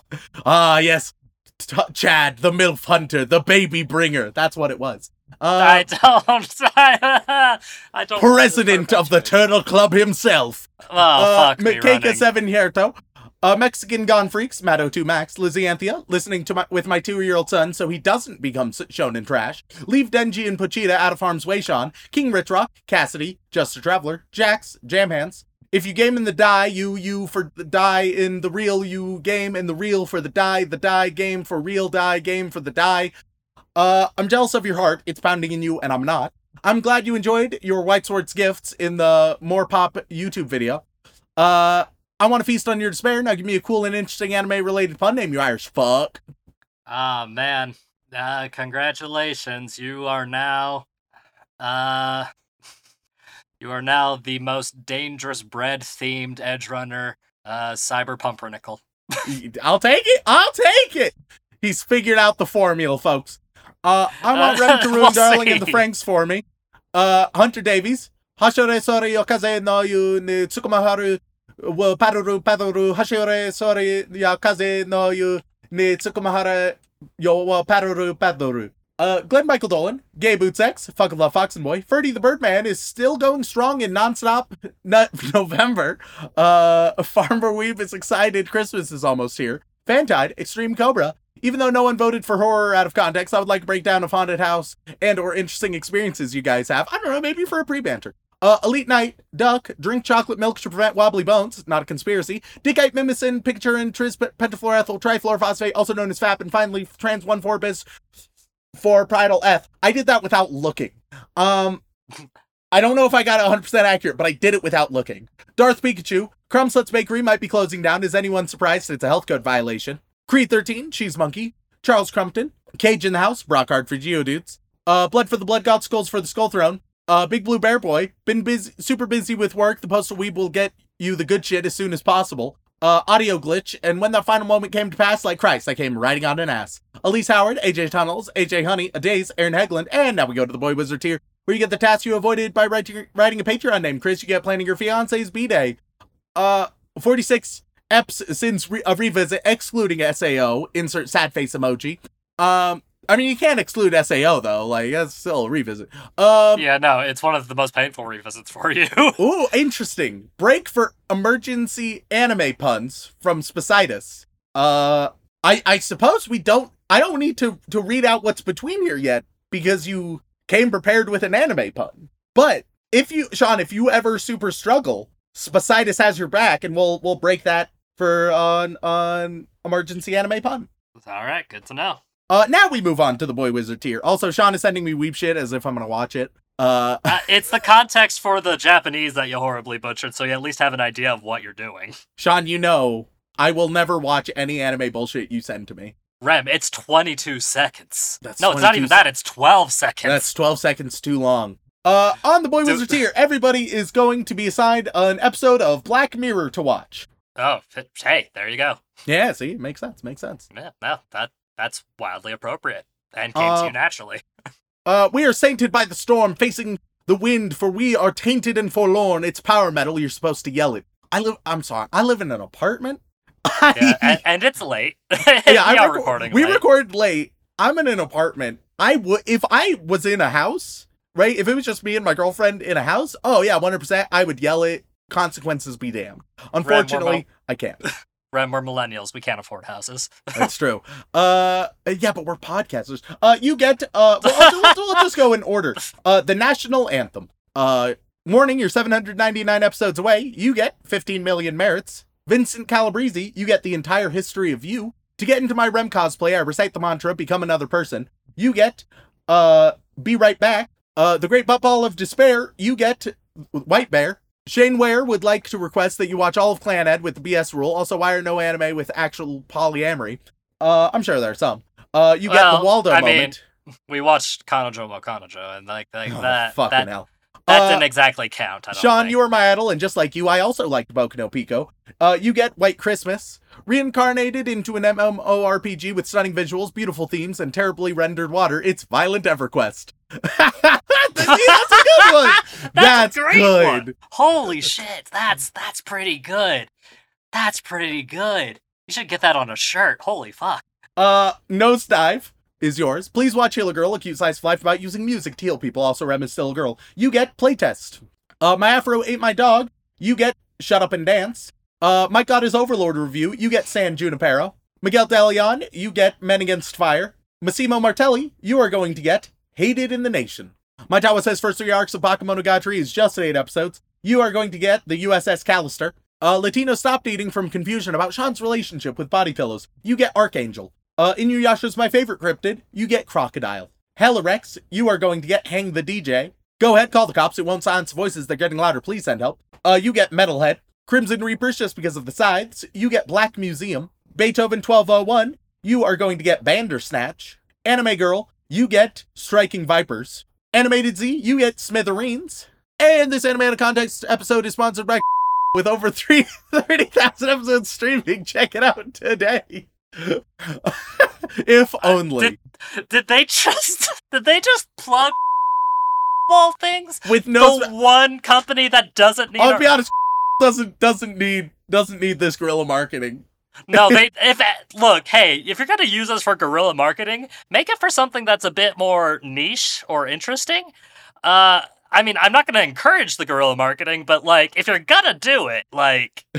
ah, yes. T- Chad, the MILF Hunter, the baby bringer. That's what it was. Uh, I don't. [LAUGHS] I don't. president of the Turtle Club himself. Oh uh, fuck me, running. Seven Hierto. Uh, Mexican Gone Freaks, Matto 2 Max, Lizzie Anthea, listening to my with my two year old son so he doesn't become shonen trash. Leave Denji and Pochita out of harm's way, Sean. King Rich Rock, Cassidy, Just a Traveler, Jax, Jam Hands. If you game in the die, you you for the die in the real, you game in the real for the die, the die game for real die, game for the die. Uh, I'm jealous of your heart. It's pounding in you, and I'm not. I'm glad you enjoyed your White Swords gifts in the More Pop YouTube video. Uh, I want to feast on your despair. Now give me a cool and interesting anime related pun name, you Irish fuck. Ah man. Uh, congratulations. You are now. Uh. You are now the most dangerous bread themed edge runner, uh, Cyber Pumpernickel. I'll take it. I'll take it. He's figured out the formula, folks. Uh, I want Uh, Rem to [LAUGHS] ruin we'll Darling and the. Franxx for me. Uh, Hunter Davies. Hashore sori yokaze no yu ni tsukumaharu wa paruru paruru hashore sori yokaze no yu ni tsukumahara yo paruru paruru. Uh, Glenn Michael Dolan, Gay Boots X, Fuck Love Fox and Boy, Ferdy the Birdman is still going strong in nonstop [LAUGHS] no- [LAUGHS] November. Uh, [LAUGHS] Farmer Weeb is excited. Christmas is almost here. Fantide, Extreme Cobra. Even though no one voted for horror out of context, I would like a breakdown of haunted house and or interesting experiences you guys have. I don't know, maybe for a pre-banter. Uh, Elite Knight, Duck, drink chocolate milk to prevent wobbly bones, not a conspiracy. Dickite Mimicin, Picture and Tris Pentafluorethyl Trifluorophosphate, also known as FAP, and finally Trans 1 4 bis for Pridal F. I did that without looking. Um, I don't know if I got it 100% accurate, but I did it without looking. Darth Pikachu, Crumbslets Bakery might be closing down. Is anyone surprised? It's a health code violation. Creed 13, Cheese Monkey, Charles Crumpton, Cage in the House, Brockhard for Geodudes, uh, Blood for the Blood God, Skulls for the Skull Throne, uh, Big Blue Bear Boy, been busy, super busy with work. The Postal Weeb will get you the good shit as soon as possible. Uh, audio glitch, and when that final moment came to pass, like Christ, I came riding on an ass. Elise Howard, AJ Tunnels, AJ Honey, A Days, Aaron Hegland, and now we go to the Boy Wizard tier, where you get the task you avoided by writing, writing a Patreon name. Chris, you get planning your fiance's B-Day. Uh, 46 eps since re- a revisit excluding Sao. Insert sad face emoji. Um, I mean you can't exclude Sao though. Like that's still a revisit. Um, Yeah, no, it's one of the most painful revisits for you. [LAUGHS] Ooh, interesting. Break for emergency anime puns from Spicitis. Uh, I I suppose we don't. I don't need to to read out what's between here yet because you came prepared with an anime pun. But if you, Sean, if you ever super struggle, Spicitis has your back, and we'll we'll break that for on on emergency anime pun. All right, good to know. Uh, now we move on to the boy wizard tier. Also, Sean is sending me weep shit as if I'm gonna watch it. Uh, Uh, [LAUGHS] it's the context for the Japanese that you horribly butchered, so you at least have an idea of what you're doing. Sean, you know I will never watch any anime bullshit you send to me. Rem, it's 22 seconds. That's no, it's not 22 even that. It's 12 seconds. That's 12 seconds too long. Uh, on the Boy. Wizard tier, everybody is going to be assigned an episode of Black Mirror to watch. Oh, hey, there you go. Yeah, see, makes sense, makes sense. Yeah, no, that that's wildly appropriate and came to Uh, you naturally. [LAUGHS] Uh, we are sainted by the storm, facing the wind, for we are tainted and forlorn. It's power metal. You're supposed to yell it. I live. I'm sorry. I live in an apartment. [LAUGHS] Yeah, and, and it's late. [LAUGHS] yeah, we I reco- recording. We late. record late. I'm in an apartment. I would if I was in a house, right? If it was just me and my girlfriend in a house, oh yeah, 100. percent I would yell it. Consequences be damned. Unfortunately, I can't. Rem, we're millennials. We can't afford houses. [LAUGHS] That's true. Uh, yeah, but we're podcasters. Uh, you get uh, well, I'll, just go in order. Uh, the national anthem. Uh, warning, you're 799 episodes away. You get 15 million merits. Vincent Calabrese, you get the entire history of you. To get into my Rem cosplay, I recite the mantra, become another person. You get, uh, be right back. Uh, the Great Buttball of Despair, you get White Bear. Shane Ware would like to request that you watch all of Clannad with the BS rule. Also, why are no anime with actual polyamory? Uh, I'm sure there are some. Uh, you get the Waldo I mean, moment. We watched Kanojo mo Kanojo, and like, like oh, that. fucking That, hell. that Uh, didn't exactly count. I don't Sean, think. you are my idol, and just like you, I also liked Boku no Pico. Uh, you get White Christmas, reincarnated into an MMORPG with stunning visuals, beautiful themes, and terribly rendered water. It's Violet EverQuest. See, that's a good one. That's, [LAUGHS] That's a great good. one. Holy shit, that's that's pretty good. That's pretty good. You should get that on a shirt. Holy fuck. Uh, Nosedive is yours. Please watch Healer Girl, a cute of life about using music to heal people. Also, Rem is still a girl. You get Playtest. Uh, My Afro Ate My Dog. You get Shut Up and Dance. Uh, Mike Got His Overlord review. You get San Junipero. Miguel DeLeon. You get Men Against Fire. Massimo Martelli. You are going to get Hated in the Nation. My Tawa says first three arcs of Bakemonogatari is just eight episodes. You are going to get the USS Callister. Uh, Latino stopped eating from confusion about Sean's relationship with body pillows. You get Archangel. Uh, Inuyasha's my favorite cryptid. You get Crocodile. Helarex, you are going to get Hang the DJ. Go ahead, call the cops. It won't silence voices. They're getting louder. Please send help. Uh, you get Metalhead. Crimson Reapers, just because of the scythes. You get Black Museum. Beethoven 1201, you are going to get Bandersnatch. Anime Girl, you get Striking Vipers. Animated Z, you get Smithereens. And this Anime Out Context episode is sponsored by [LAUGHS] with over 330,000 [LAUGHS] episodes streaming. Check it out today. [LAUGHS] if uh, only. Did they just did they just plug all things? with no the one company that doesn't need I'll our- be honest, doesn't doesn't need doesn't need this guerrilla marketing. No, they if look, hey, if you're gonna use us for guerrilla marketing, make it for something that's a bit more niche or interesting. Uh I mean, I'm not gonna encourage the guerrilla marketing, but like if you're gonna do it, like [LAUGHS]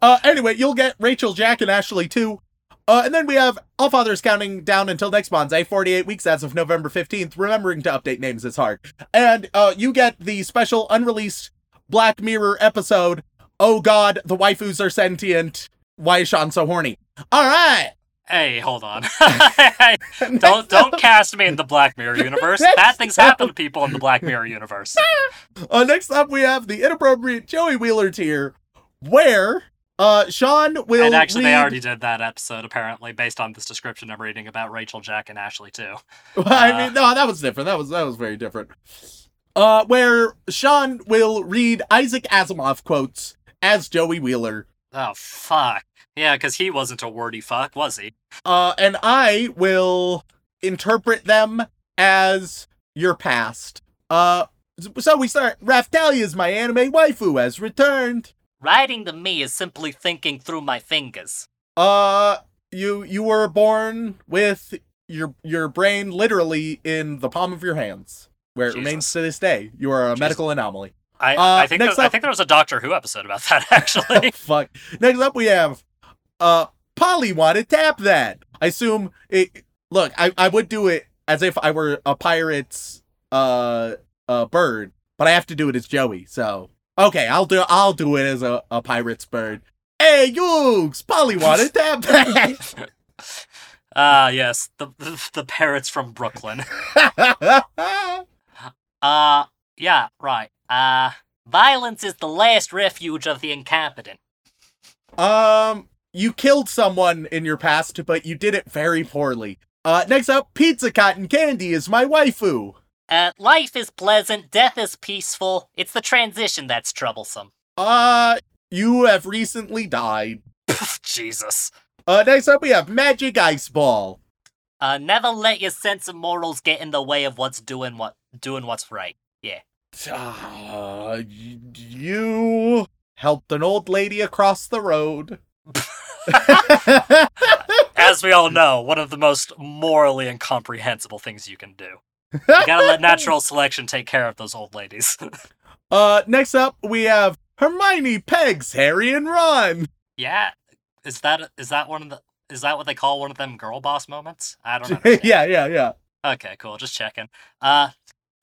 Uh, anyway, you'll get Rachel, Jack, and Ashley too. Uh, and then we have All Fathers counting down until next Bonsai, 48 weeks as of November 15th. Remembering to update names is hard. And uh, you get the special unreleased Black Mirror episode. Oh God, the waifus are sentient. Why is Sean so horny? All right. hey, hold on. [LAUGHS] don't don't cast me in the Black Mirror [LAUGHS] universe. Bad things happen to people in the Black Mirror universe. [LAUGHS] Uh, next up, we have the inappropriate Joey Wheeler tier, where uh, Sean will. and actually, they read- already did that episode, apparently, based on this description I'm reading about Rachel, Jack, and Ashley too. I Uh, mean, no, that was different. That was that was very different. Uh, where Sean will read Isaac Asimov quotes as Joey Wheeler, Oh fuck. Yeah, because he wasn't a wordy fuck, was he? uh, and I will interpret them as your past. Uh, so we start. Raphtalia is my anime waifu has returned. Writing to me is simply thinking through my fingers. Uh, you you were born with your your brain literally in the palm of your hands, where it remains to this day. You are a Jesus. medical anomaly. I, Uh, I think next there, I think there was a Doctor Who episode about [LAUGHS] that actually. Fuck. Next up, we have uh Polly wanted tap that. I assume it. Look, I I would do it as if I were a pirate's uh uh bird, but I have to do it as Joey. So okay, I'll do I'll do it as a, a pirate's bird. Hey, Yugs! Polly wanted [LAUGHS] tap that. [LAUGHS] Ah, yes, the, the the parrots from Brooklyn. Uh, yeah, right. Uh, violence is the last refuge of the incompetent. um, you killed someone in your past, but you did it very poorly. Uh, next up, Pizza Cotton Candy is my waifu. Uh, life is pleasant, death is peaceful. It's the transition that's troublesome. Uh, you have recently died. [LAUGHS] Jesus. Uh, next up we have Magic Ice Ball. Uh, never let your sense of morals get in the way of what's doing what doing what's right. Uh, you helped an old lady across the road. [LAUGHS] As we all know, one of the most morally incomprehensible things you can do. You gotta let natural [LAUGHS] selection take care of those old ladies. uh, next up we have Hermione pegs Harry and Ron. yeah, is that is that one of the is that what they call one of them girl boss moments? I don't know. [LAUGHS] yeah, yeah, yeah. Okay, cool. Just checking. Uh,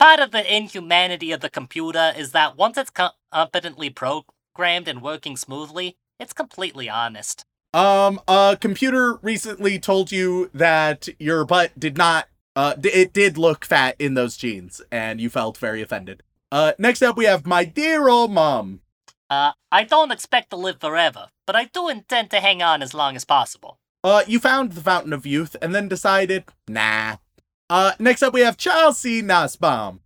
part of the inhumanity of the computer is that once it's competently programmed and working smoothly, it's completely honest. Um, a computer recently told you that your butt did not, uh, d- it did look fat in those jeans, and you felt very offended. Uh, next up we have my dear old mom. Uh, I don't expect to live forever, but I do intend to hang on as long as possible. Uh, you found the Fountain of Youth and then decided, nah. Uh, next up we have Chelsea Nussbaum.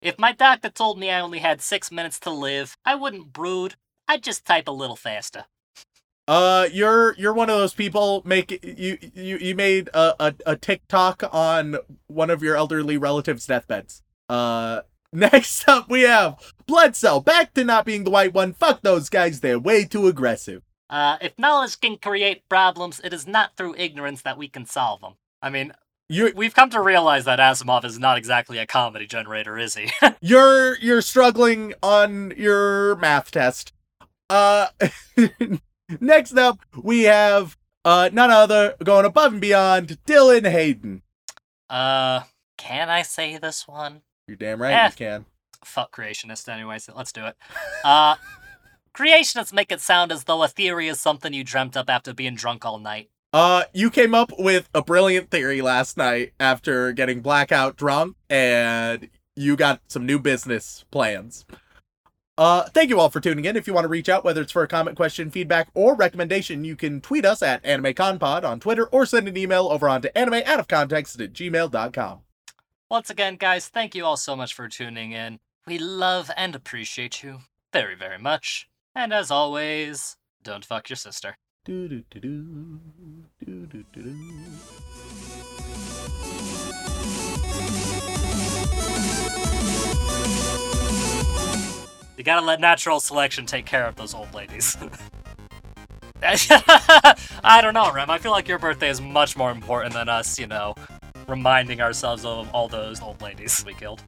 If my doctor told me I only had six minutes to live, I wouldn't brood. I'd just type a little faster. Uh, you're you're one of those people make you you you made a, a a TikTok on one of your elderly relatives' deathbeds. Uh, [LAUGHS] next up we have Blood Cell back to not being the white one. Fuck those guys, they're way too aggressive. Uh, if knowledge can create problems, it is not through ignorance that we can solve them. I mean, You we've come to realize that Asimov is not exactly a comedy generator, is he? [LAUGHS] you're you're struggling on your math test. Uh, [LAUGHS] next up we have uh none other going above and beyond Dylan Hayden. uh, can I say this one? You're damn right Eh. you can. Fuck creationists, anyways. Let's do it. Uh, [LAUGHS] creationists make it sound as though a theory is something you dreamt up after being drunk all night. Uh, you came up with a brilliant theory last night after getting blackout drunk, and you got some new business plans. Uh, thank you all for tuning in. If you want to reach out, whether it's for a comment, question, feedback, or recommendation, you can tweet us at AnimeConPod on Twitter or send an email over onto animeoutofcontext at gmail.com. Once again, guys, thank you all so much for tuning in. We love and appreciate you very, very much. And as always, don't fuck your sister. You gotta let natural selection take care of those old ladies. [LAUGHS] I don't know, Rem. I feel like your birthday is much more important than us, you know, reminding ourselves of all those old ladies we killed.